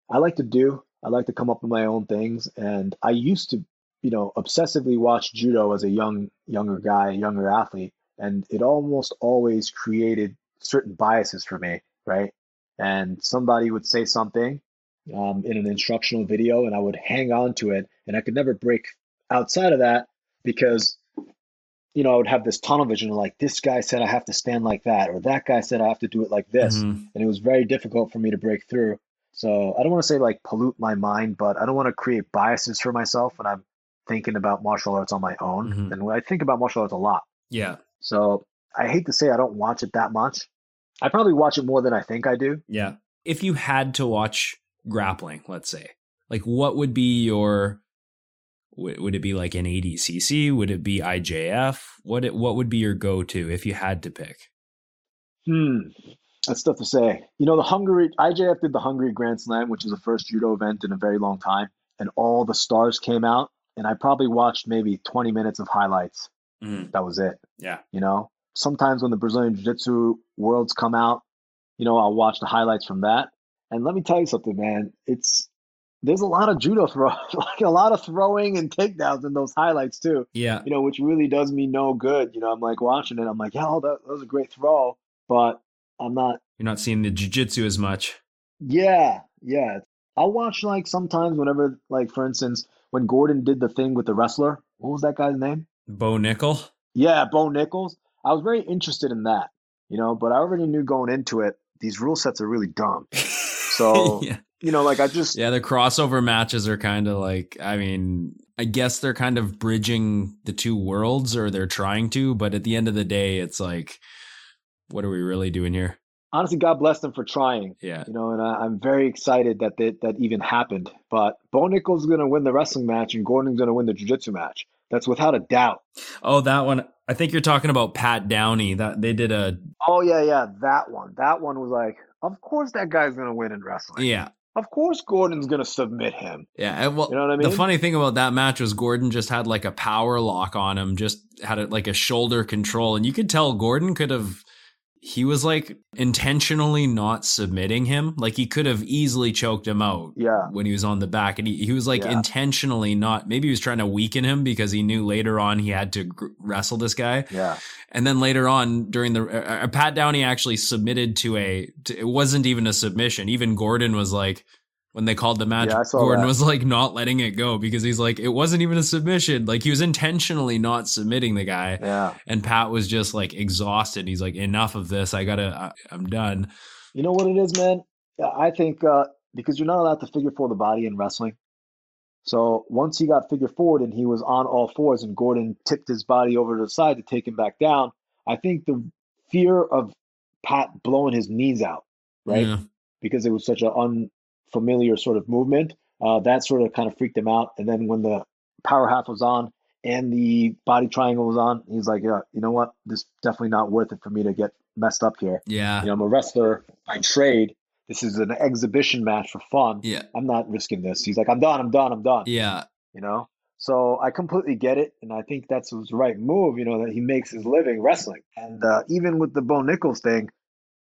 S2: I like to do. I like to come up with my own things, and I used to, you know, obsessively watch judo as a young younger guy, younger athlete, and it almost always created certain biases for me, right? And somebody would say something um, in an instructional video, and I would hang on to it, and I could never break outside of that because you know, I would have this tunnel vision of like, this guy said I have to stand like that, or that guy said I have to do it like this.
S1: Mhm.
S2: And it was very difficult for me to break through. So I don't want to say like pollute my mind, but I don't want to create biases for myself when I'm thinking about martial arts on my own.
S1: Mhm.
S2: And I think about martial arts a lot.
S1: Yeah.
S2: So I hate to say I don't watch it that much. I probably watch it more than I think I do.
S1: Yeah. If you had to watch grappling, let's say, Like, what would be your would it be like an ADCC? Would it be IJF? What it, what would be your go to if you had to pick?
S2: Hmm, that's tough to say. You know, the Hungary IJF did the Hungary Grand Slam, which is the first judo event in a very long time, and all the stars came out, and I probably watched maybe 20 minutes of highlights. Mm-hmm. That was it.
S1: Yeah.
S2: You know, sometimes when the Brazilian Jiu Jitsu worlds come out, you know, I'll watch the highlights from that. And let me tell you something, man. It's there's a lot of judo throw, like a lot of throwing and takedowns in those highlights too.
S1: Yeah.
S2: You know, which really does me no good. You know, I'm like watching it. I'm like, yeah, that, that was a great throw, but I'm not.
S1: You're not seeing the jujitsu as much.
S2: Yeah, yeah. I'll watch like sometimes whenever, like for instance, when Gordon did the thing with the wrestler. What was that guy's name?
S1: Bo Nickal.
S2: Yeah, Bo Nickals. I was very interested in that, you know, but I already knew going into it these rule sets are really dumb. So yeah you know, like I just
S1: yeah, the crossover matches are kind of like I mean, I guess they're kind of bridging the two worlds, or they're trying to, but at the end of the day, it's like, what are we really doing here?
S2: Honestly, God bless them for trying.
S1: Yeah,
S2: you know, and I, am very excited that they, that even happened. But Bo Nickal's going to win the wrestling match, and Gordon's going to win the jiu-jitsu match. That's without a doubt.
S1: Oh, that one. I think you're talking about Pat Downey. That they did a.
S2: Oh yeah, yeah, that one. That one was like, of course that guy's going to win in wrestling.
S1: Yeah,
S2: of course Gordon's going to submit him.
S1: Yeah, well, you know what I mean. The funny thing about that match was Gordon just had like a power lock on him, just had a, like a shoulder control, and you could tell Gordon could have. He was like intentionally not submitting him. Like he could have easily choked him out.
S2: Yeah.
S1: When he was on the back, and he, he was like yeah. intentionally not. Maybe he was trying to weaken him because he knew later on he had to gr- wrestle this guy.
S2: Yeah.
S1: And then later on during the uh, uh, Pat Downey actually submitted to a. To, it wasn't even a submission. Even Gordon was like, when they called the match, yeah, Gordon that. was like not letting it go because he's like, it wasn't even a submission. Like he was intentionally not submitting the guy.
S2: Yeah.
S1: And Pat was just like exhausted. He's like, enough of this. I gotta, I, am done.
S2: You know what it is, man? I think uh, because you're not allowed to figure four the body in wrestling. So once he got figure forward and he was on all fours and Gordon tipped his body over to the side to take him back down, I think the fear of Pat blowing his knees out, right? Yeah. Because it was such an familiar sort of movement. Uh, that sort of kind of freaked him out. And then when the power half was on and the body triangle was on, he's like, yeah, you know what? This definitely not worth it for me to get messed up here.
S1: Yeah.
S2: You know, I'm a wrestler by trade. This is an exhibition match for fun.
S1: Yeah.
S2: I'm not risking this. He's like, I'm done. I'm done. I'm done.
S1: Yeah.
S2: You know? So I completely get it. And I think that's the right move, you know, that he makes his living wrestling. And uh, even with the Bo Nickals thing,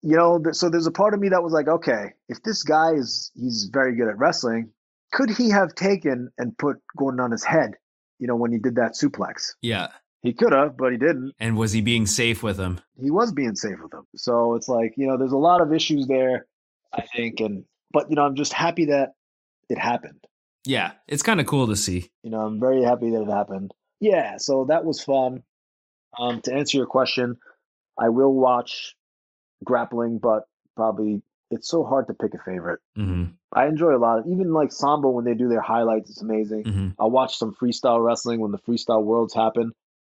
S2: you know, so there's a part of me that was like, okay, if this guy is he's very good at wrestling, could he have taken and put Gordon on his head? You know, when he did that suplex.
S1: Yeah.
S2: He could have, but he didn't.
S1: And was he being safe with him?
S2: He was being safe with him. So it's like, you know, there's a lot of issues there, I think. And, but, you know, I'm just happy that it happened.
S1: Yeah. It's kind of cool to see.
S2: You know, I'm very happy that it happened. Yeah. So that was fun. Um, to answer your question, I will watch grappling, but probably it's so hard to pick a favorite.
S1: Mm-hmm.
S2: I enjoy a lot of even like Sambo when they do their highlights. It's amazing.
S1: Mm-hmm.
S2: I watch some freestyle wrestling when the freestyle worlds happen,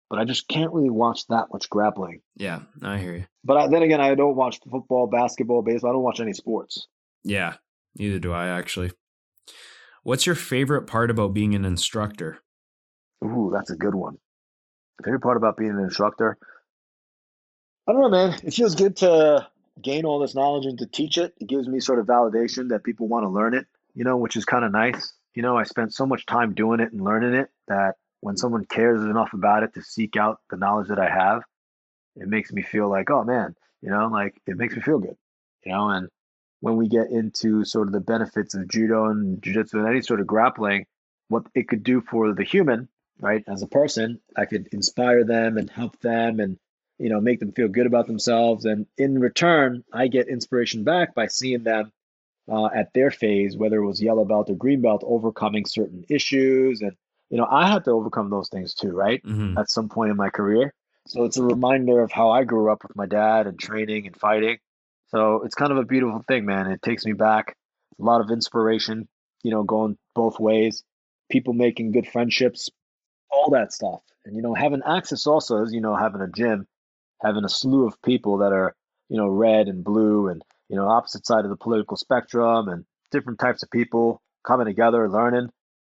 S2: but I just can't really watch that much grappling.
S1: Yeah, I hear you.
S2: But I, then again, I don't watch football, basketball, baseball. I don't watch any sports.
S1: Yeah, neither do I actually. What's your favorite part about being an instructor?
S2: Ooh, that's a good one. favorite part about being an instructor I don't know, man. It feels good to gain all this knowledge and to teach it. It gives me sort of validation that people want to learn it, you know, which is kind of nice. You know, I spent so much time doing it and learning it that when someone cares enough about it to seek out the knowledge that I have, it makes me feel like, oh man, you know, like it makes me feel good, you know. And when we get into sort of the benefits of judo and jiu-jitsu and any sort of grappling, what it could do for the human, right, as a person, I could inspire them and help them and you know, make them feel good about themselves. And in return, I get inspiration back by seeing them uh, at their phase, whether it was yellow belt or green belt, overcoming certain issues. And, you know, I had to overcome those things too, right?
S1: Mm-hmm.
S2: At some point in my career. So it's a reminder of how I grew up with my dad and training and fighting. So it's kind of a beautiful thing, man. It takes me back. A lot of inspiration, you know, going both ways. People making good friendships, all that stuff. And, you know, having access also, as you know, having a gym having a slew of people that are, you know, red and blue and, you know, opposite side of the political spectrum and different types of people coming together, learning.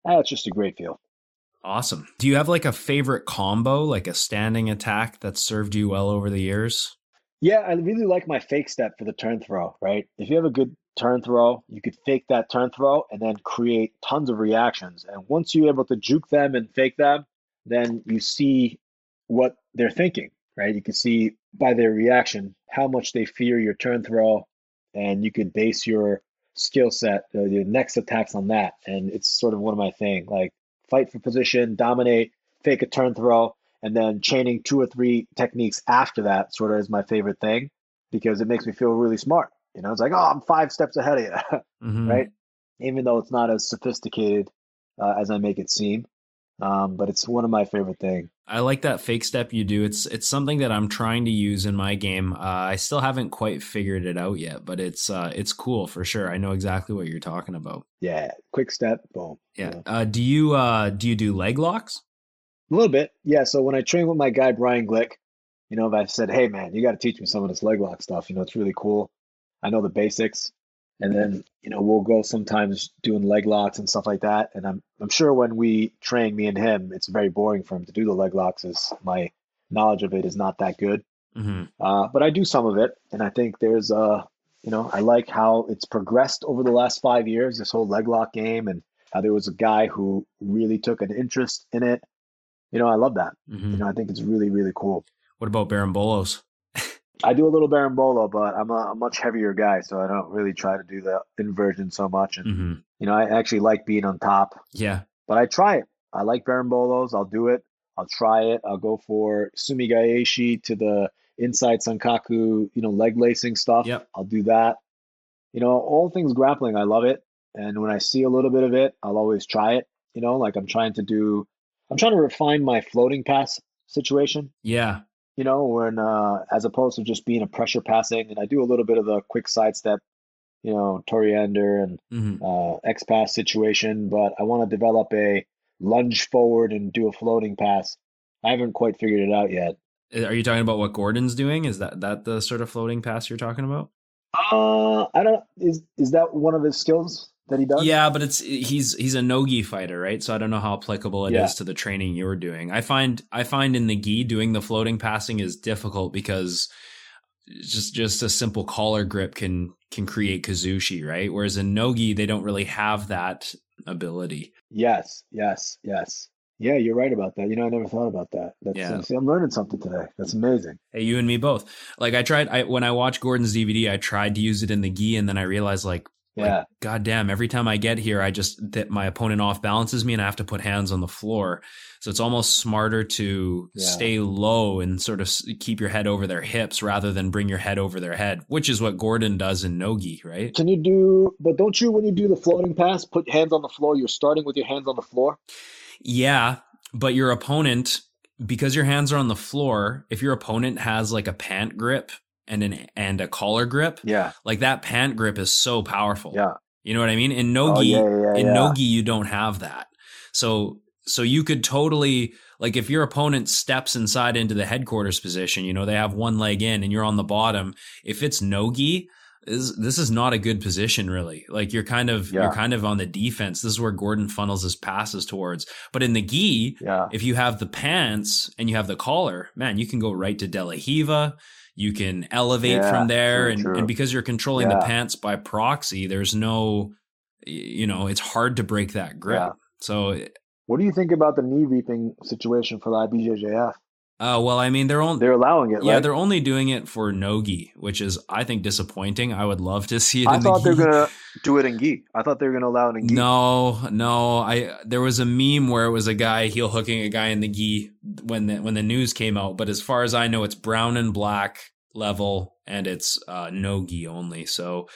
S2: Ah, it's just a great feel.
S1: Awesome. Do you have like a favorite combo, like a standing attack that served you well over the years?
S2: Yeah, I really like my fake step for the turn throw, right? If you have a good turn throw, you could fake that turn throw and then create tons of reactions. And once you're able to juke them and fake them, then you see what they're thinking, right? You can see by their reaction how much they fear your turn throw, and you could base your skill set, uh, your next attacks on that. And it's sort of one of my thing, like fight for position, dominate, fake a turn throw, and then chaining two or three techniques after that sort of is my favorite thing because it makes me feel really smart. You know, it's like, oh, I'm five steps ahead of you, mm-hmm. right? Even though it's not as sophisticated uh, as I make it seem, um, but it's one of my favorite things.
S1: I like that fake step you do. It's it's something that I'm trying to use in my game. Uh, I still haven't quite figured it out yet, but it's uh, it's cool for sure. I know exactly what you're talking about.
S2: Yeah, quick step, boom.
S1: Yeah. Uh, do you uh, do you do leg locks?
S2: A little bit, yeah. So when I train with my guy Brian Glick, you know, if I said, "Hey, man, you got to teach me some of this leg lock stuff," you know, it's really cool. I know the basics, and then you know we'll go sometimes doing leg locks and stuff like that. And I'm I'm sure when we train me and him, it's very boring for him to do the leg locks, as my knowledge of it is not that good. Mm-hmm. Uh, but I do some of it, and I think there's a you know I like how it's progressed over the last five years. This whole leg lock game, and how there was a guy who really took an interest in it. You know, I love that. Mm-hmm. You know, I think it's really really cool.
S1: What about berimbolos?
S2: I do a little berimbolo, but I'm a, a, much heavier guy, so I don't really try to do the inversion so much. And mm-hmm. you know, I actually like being on top.
S1: Yeah.
S2: But I try it. I like berimbolos. I'll do it. I'll try it. I'll go for sumigaeshi to the inside sankaku, you know, leg lacing stuff.
S1: Yep.
S2: I'll do that. You know, all things grappling, I love it. And when I see a little bit of it, I'll always try it. You know, like I'm trying to do, I'm trying to refine my floating pass situation.
S1: Yeah
S2: you know, when uh, as opposed to just being a pressure passing, and I do a little bit of the quick sidestep, you know, Toreando and mm-hmm. uh, X pass situation, but I want to develop a lunge forward and do a floating pass. I haven't quite figured it out yet.
S1: Are you talking about what Gordon's doing? Is that that the sort of floating pass you're talking about?
S2: Uh, I don't. Is is that one of his skills? That he does?
S1: Yeah, but it's he's he's a no gi fighter, right? So I don't know how applicable it yeah. is to the training you're doing. I find I find in the gi doing the floating passing is difficult because just just a simple collar grip can can create kazushi, right? Whereas in nogi they don't really have that ability.
S2: Yes, yes, yes. Yeah, you're right about that. You know, I never thought about that. That's, yeah. see, I'm learning something today. That's amazing.
S1: Hey, you and me both. Like I tried, I when I watched Gordon's DVD, I tried to use it in the gi, and then I realized like
S2: yeah. Like,
S1: God damn, every time I get here, I just that my opponent off balances me and I have to put hands on the floor. So it's almost smarter to yeah. stay low and sort of keep your head over their hips rather than bring your head over their head, which is what Gordon does in Nogi, right?
S2: Can you do, but don't you, when you do the floating pass, put hands on the floor? You're starting with your hands on the floor?
S1: Yeah. But your opponent, because your hands are on the floor, if your opponent has like a pant grip and an and a collar grip.
S2: Yeah.
S1: Like that pant grip is so powerful.
S2: Yeah.
S1: You know what I mean? In oh, Nogi, oh, yeah, yeah, in yeah. Nogi, you don't have that. So so you could totally like if your opponent steps inside into the headquarters position, you know, they have one leg in and you're on the bottom. If it's Nogi, this, this is not a good position really. Like you're kind of you're kind of on the defense. This is where Gordon funnels his passes towards. But in the gi, if you have the pants and you have the collar, man, you can go right to De La Riva you can elevate yeah, from there and, and, because you're controlling yeah. the pants by proxy there's no you know it's hard to break that grip yeah. so eh
S2: what do you think about the knee reaping situation for the ibjjf
S1: uh, well, I mean, they're only
S2: they're allowing it.
S1: Yeah,
S2: right?
S1: they're only doing it for nogi, which is I think disappointing. I would love to see it.
S2: I thought
S1: the
S2: they were gonna do it in gi. I thought they were gonna allow it in gi.
S1: No, no. I there was a meme where it was a guy heel hooking a guy in the gi when the when the news came out. But as far as I know, it's brown and black level and it's uh, no gi only. So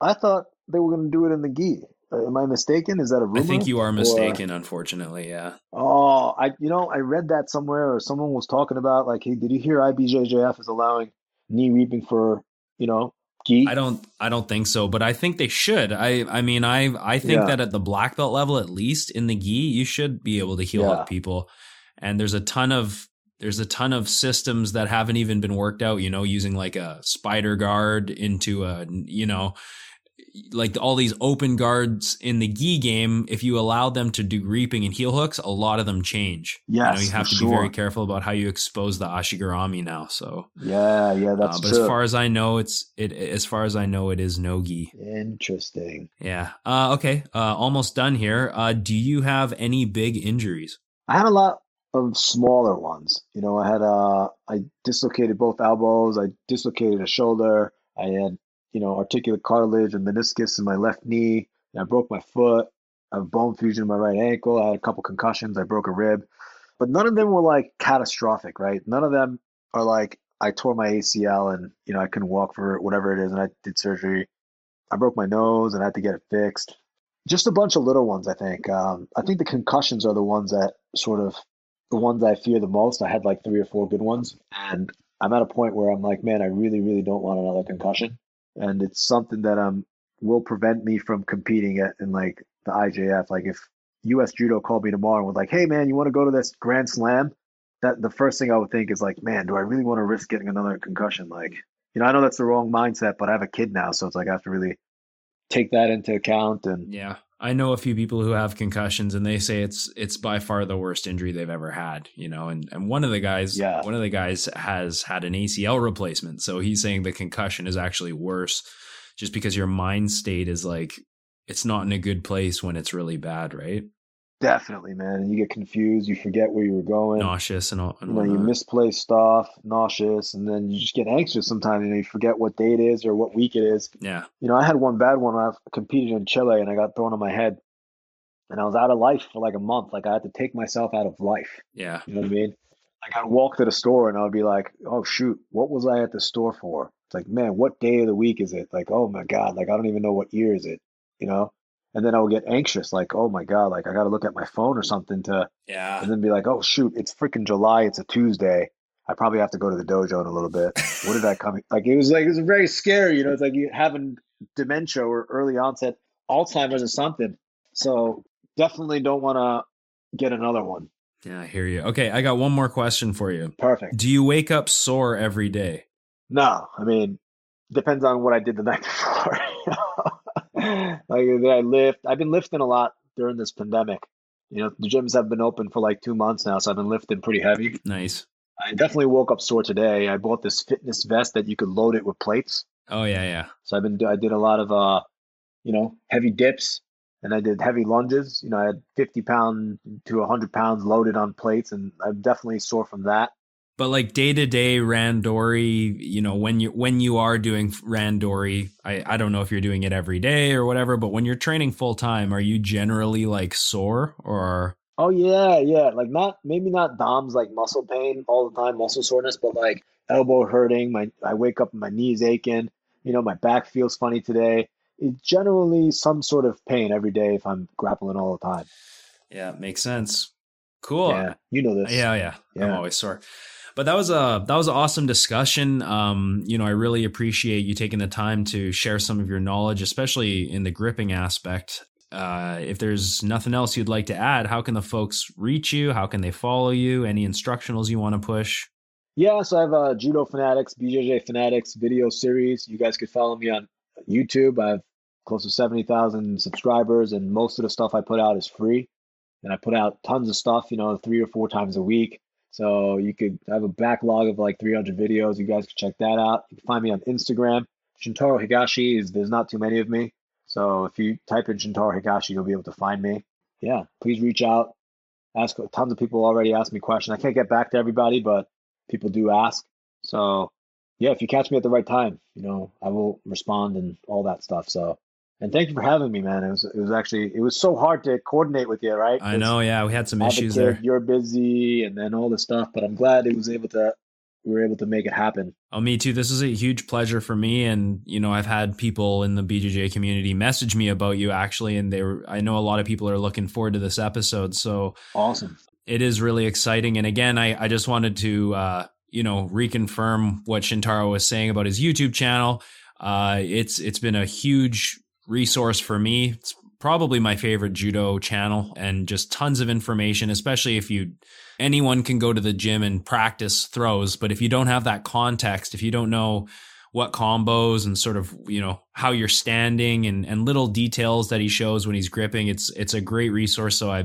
S2: I thought they were going to do it in the gi. Uh, am I mistaken? Is that a rumor?
S1: I think you are mistaken, or... unfortunately. Yeah.
S2: Oh, I you know I read that somewhere, or someone was talking about like, hey, did you hear IBJJF is allowing knee reaping for you know gi?
S1: I don't I don't think so, but I think they should. I I mean I I think yeah. that at the black belt level, at least in the gi, you should be able to heel yeah. up people. And there's a ton of there's a ton of systems that haven't even been worked out, you know, using like a spider guard into a, you know, like all these open guards in the gi game, if you allow them to do reaping and heel hooks, a lot of them change.
S2: Yes,
S1: you, know, you have to
S2: sure.
S1: be very careful about how you expose the ashigarami now. So
S2: yeah, yeah, that's
S1: uh, but
S2: true.
S1: as far as I know, it's it. As far as I know, it is no gi.
S2: Interesting.
S1: Yeah. Uh, okay. Uh, almost done here. Uh, do you have any big injuries?
S2: I had a lot of smaller ones. You know, I had uh, I dislocated both elbows. I dislocated a shoulder. I had you know articular cartilage and meniscus in my left knee. I broke my foot. I have bone fusion in my right ankle. I had a couple concussions. I broke a rib, but none of them were like catastrophic, right? None of them are like I tore my ACL and you know I couldn't walk for whatever it is, and I did surgery. I broke my nose and I had to get it fixed. Just a bunch of little ones, I think. Um, I think the concussions are the ones that sort of the ones I fear the most. I had like three or four good ones, and I'm at a point where I'm like, man, I really, really don't want another concussion, and it's something that um will prevent me from competing at in like the IJF. Like if U.S. Judo called me tomorrow and was like, hey man, you want to go to this Grand Slam? That the first thing I would think is like, man, do I really want to risk getting another concussion? Like, you know, I know that's the wrong mindset, but I have a kid now, so it's like I have to really take that into account and
S1: Yeah. I know a few people who have concussions and they say it's it's by far the worst injury they've ever had, you know. And and one of the guys
S2: Yeah.
S1: one of the guys has had an ACL replacement. So he's saying the concussion is actually worse just because your mind state is like it's not in a good place when it's really bad, right?
S2: Definitely, man. And you get confused, you forget where you were going.
S1: Nauseous and all and
S2: you know, you misplace stuff, nauseous, and then you just get anxious sometimes. You know, you forget what day it is or what week it is.
S1: yeah.
S2: You know, I had one bad one. I competed in Chile, and I got thrown on my head, and I was out of life for like a month. Like I had to take myself out of life.
S1: Yeah.
S2: You know what I mean? Like I'd walk to the store, and I would be like, "Oh shoot, what was I at the store for?" It's like, man, what day of the week is it? Like, oh my god, like I don't even know what year is it. You know? And then I would get anxious, like, oh my god, like I got to look at my phone or mm. something to
S1: Yeah.
S2: and then be like, oh shoot, it's freaking July, it's a Tuesday. I probably have to go to the dojo in a little bit. What did I come? Like it was like it was very scary, you know. It's like you having dementia or early onset Alzheimer's or something. So definitely don't want to get another one.
S1: Yeah, I hear you. Okay, I got one more question for you.
S2: Perfect.
S1: Do you wake up sore every day?
S2: No, I mean depends on what I did the night before. like did I lift? I've been lifting a lot during this pandemic. You know, the gyms have been open for like two months now, so I've been lifting pretty heavy.
S1: Nice.
S2: I definitely woke up sore today. I bought this fitness vest that you could load it with plates.
S1: Oh yeah, yeah.
S2: So I've been I did a lot of uh, you know, heavy dips and I did heavy lunges. You know, I had 50 pound to 100 pounds loaded on plates, and I'm definitely sore from that.
S1: But like day to day randori, you know, when you when you are doing randori, I I don't know if you're doing it every day or whatever, but when you're training full time, are you generally like sore or
S2: Oh yeah, yeah. Like not maybe not DOMS like muscle pain all the time, muscle soreness, but like elbow hurting. My I wake up and my knees aching. You know, my back feels funny today. It's generally some sort of pain every day if I'm grappling all the time.
S1: yeah, makes sense. Cool.
S2: Yeah, you know this.
S1: Yeah, yeah. I'm always sore. But that was a that was an awesome discussion. Um, you know, I really appreciate you taking the time to share some of your knowledge, especially in the gripping aspect. Uh, if there's nothing else you'd like to add, how can the folks reach you? How can they follow you? Any instructionals you want to push?
S2: Yeah, so I have uh, Judo Fanatics, BJJ Fanatics video series. You guys could follow me on YouTube. I have close to 70,000 subscribers, and most of the stuff I put out is free. And I put out tons of stuff, you know, three or four times a week. So you could have a backlog of like 300 videos. You guys can check that out. You can find me on Instagram. Shintaro Higashi is there's not too many of me. So if you type in Shintaro Higashi, you'll be able to find me. Yeah, please reach out. Ask tons of people already ask me questions. I can't get back to everybody, but people do ask. So yeah, if you catch me at the right time, you know, I will respond and all that stuff. So and thank you for having me, man. It was it was actually it was so hard to coordinate with you, right?
S1: I know, yeah, we had some
S2: I have a
S1: issues there.
S2: You're busy and then all this stuff, but I'm glad it was able to we were able to make it happen.
S1: Oh, me too. This is a huge pleasure for me, and you know, I've had people in the BJJ community message me about you actually, and they were. I know a lot of people are looking forward to this episode, so
S2: Awesome.
S1: it is really exciting. And again, I I just wanted to uh, you know reconfirm what Shintaro was saying about his YouTube channel. Uh, it's it's been a huge resource for me. It's probably my favorite judo channel, and just tons of information, especially if you anyone can go to the gym and practice throws, but if you don't have that context, if you don't know what combos and sort of you know how you're standing and and little details that he shows when he's gripping. It's it's a great resource. So I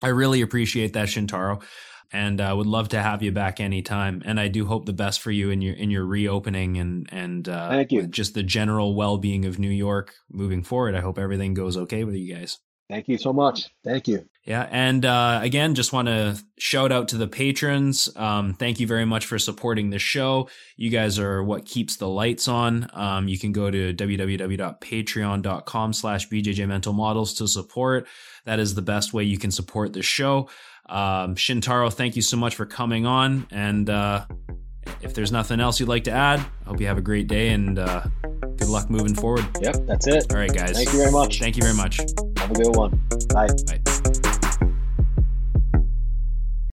S1: I really appreciate that, Shintaro and I uh, would love to have you back anytime. And I do hope the best for you in your in your reopening and and uh,
S2: thank you.
S1: Just the general well being of New York moving forward. I hope everything goes okay with you guys.
S2: Thank you so much. Thank you.
S1: Yeah, and uh, again, just want to shout out to the patrons. Um, thank you very much for supporting the show. You guys are what keeps the lights on. Um, you can go to www.patreon.com slash BJJ Mental Models to support. That is the best way you can support the show. Um, Shintaro, thank you so much for coming on. And uh, if there's nothing else you'd like to add, I hope you have a great day and uh, good luck moving forward.
S2: Yep, that's it.
S1: All right, guys.
S2: Thank you very much.
S1: Thank you very much.
S2: Have a good one. Bye.
S1: Bye.